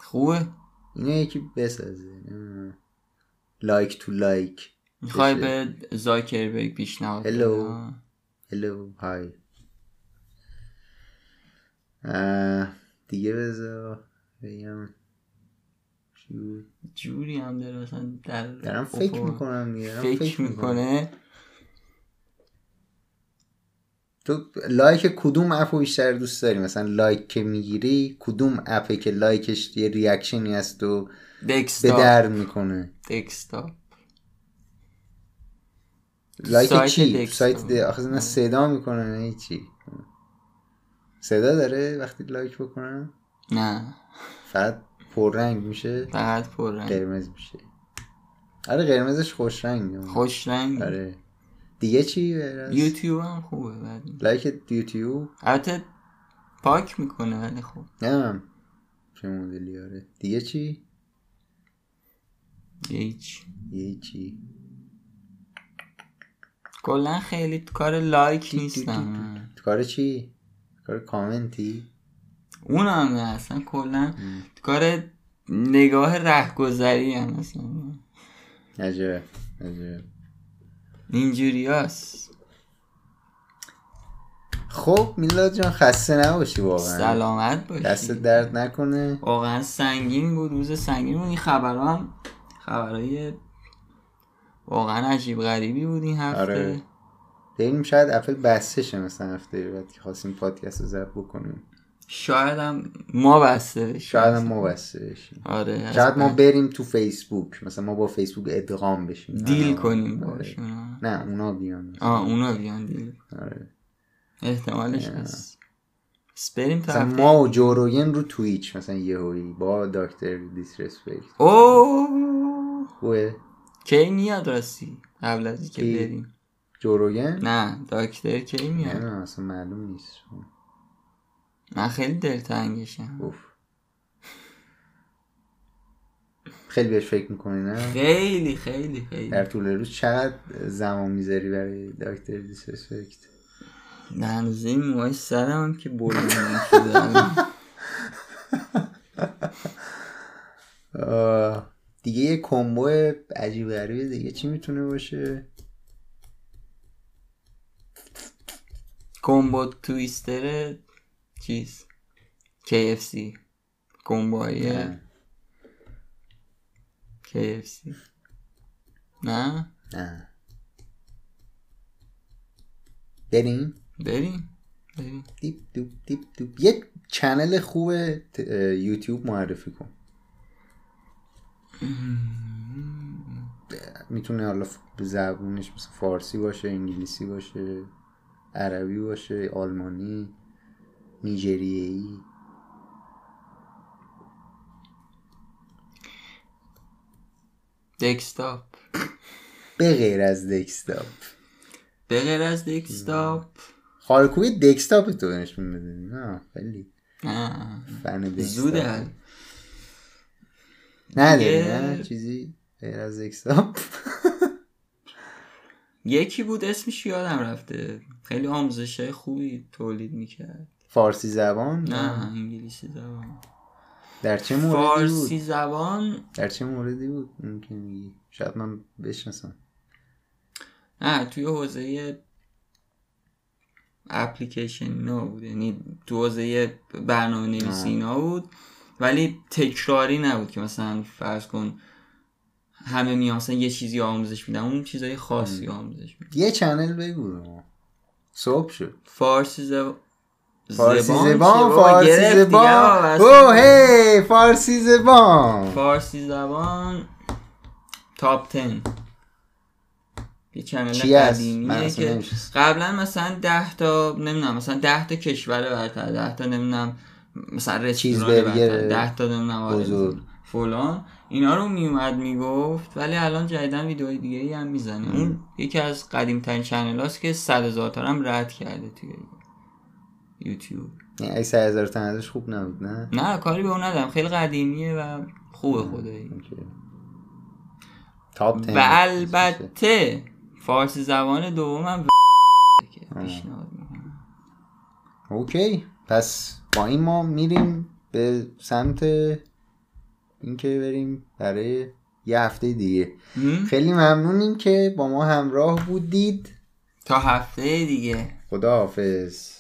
خوبه اینو یکی بسازه. لایک تو لایک می‌خوای. به زاکربرگ پیشنهاد بدی؟ هلو. هلو های دیگه بذار بگم؟ جوری هم داره مثلا در دارم فکر می‌کنم دیگه دارم فکر می‌کنه تو لایک کدوم اپو بیشتر دوست داری؟ مثلا لایک که می‌گیری کدوم اپه که لایکش یه ریاکشنی هست و به در می‌کنه؟ دکستاپ لایک سایت چی؟ دکستاپ. سایت ده. آخه نه صدا می‌کنه نه هیچی صدا داره وقتی لایک بکنن؟ نه. فقط پررنگ میشه؟ فقط پر رنگ قرمز میشه. آره قرمزش خوش رنگ خوش رنگ آره. دیگه چی یوتیوب هم خوبه بعد لایک یوتیوب؟ البته پاک می‌کنه ولی خب. نمی‌دونم چه مدلی آره. دیگه چی؟ هیچ. یه چی؟ کلا خیلی تو کار لایک نیستم. تو کار چی؟ کار کامنتی؟ اون هم نه اصلا کلا تو کار نگاه رهگذری هم اصلا. عجب عجب. اینجوری هست. خب میلاد جان خسته نباشی واقعا. سلامت باشی. دست درد نکنه. واقعا سنگین بود روز سنگین بود. این خبرها هم خبرهای واقعا عجیب غریبی بود این هفته. آره. ببینیم شاید اپل بسته شه مثلا هفته بعد که خواستیم پادکست رو ضبط بکنیم. شاید هم ما بسته بشیم. شاید هم ما بسته بشیم. آره شاید ما بریم تو فیسبوک. مثلا ما با فیسبوک ادغام بشیم. دیل آه، کنیم آره. باشون. نه اونا بیان. آه اونا بیان دیل. آره. احتمالش هست. بریم مثلا هفته. ما و جوروگن رو تویچ مثلا یهویی با دکتر دیسرسپکت اوه. خوبه کی میاد راستی؟ قبل از اینکه؟ بریم. جوروگن نه داکتر کی میاد؟ نه اصلا معلوم نیست. من خیلی دلتنگشم. اوف. خیلی بهش فکر می‌کنی نه؟ خیلی خیلی خیلی. در طول روز چقدر زمان می‌ذاری برای دکتر دیسرسپکت نه هنوز این موهای سرم هم که بلند شده آه، دیگه یه کمبو عجیب غریبه دیگه. چی می‌تونه باشه؟ کمبو تویستر چیز؟ KFC نه. KFC نه؟ نه. بریم؟ بریم. بریم. دیپ دوپ دیپ دوپ. یک channel خوب یوتیوب معرفی کن. می‌تونه حالا ف- زبونش مثل فارسی باشه انگلیسی باشه عربی باشه آلمانی. نیجریه‌ای؟ دکستاپ به غیر از دکستاپ به غیر از دکستاپ خالکوبی دکستاپ تو نشون بده. نه خیلی. نه. فن زوده یه- نه چیزی غیر از دکستاپ یکی بود اسمش یادم رفته. خیلی آموزش خوبی تولید می‌کرد. فارسی زبان؟ نه انگلیسی زبان. در چه موردی بود؟ فارسی زبان؟ در چه موردی بود؟ که میگی. شاید من بشناسم. نه توی حوزه اپلیکیشن اینا بود. یعنی تو حوزه برنامه نویسی اینا بود. ولی تکراری نبود که مثلا فرض کن همه میان مثلا یه چیزی آموزش میدن اون چیزای خاصی آموزش میدن. یه چنل بگو صبح شد. فارسی زب... فارسی زبان؟ فارسی زبان. او هی فارسی زبان فارسی زبان Top 10 یه channel قدیمیه که. قبلا مثلا ده تا نمی‌دونم مثلا ده تا کشور برتر ده تا نمی‌دونم مثلا چیز رستوران برتر ده تا نمی‌دونم. فلان اینا رو میومد می‌گفت ولی الان جدیداً ویدیوهای دیگه ای هم می‌زنه اون یکی از قدیم ترین channel هاست که صد هزار تا هم رد کرده توی یوتیوب. یعنی اگه سه هزار تا ازش خوب نبود نه؟ نه کاری به اون ندارم. خیلی قدیمیه و خوبه خدایی. تاپ 10 و البته فارسی زبان دومم پیشنهاد می‌کنم. اوکی. پس با این ما میریم به سمت اینکه بریم برای یه هفته دیگه؟ خیلی ممنونیم که با ما همراه بودید. تا هفته دیگه. خدا حافظ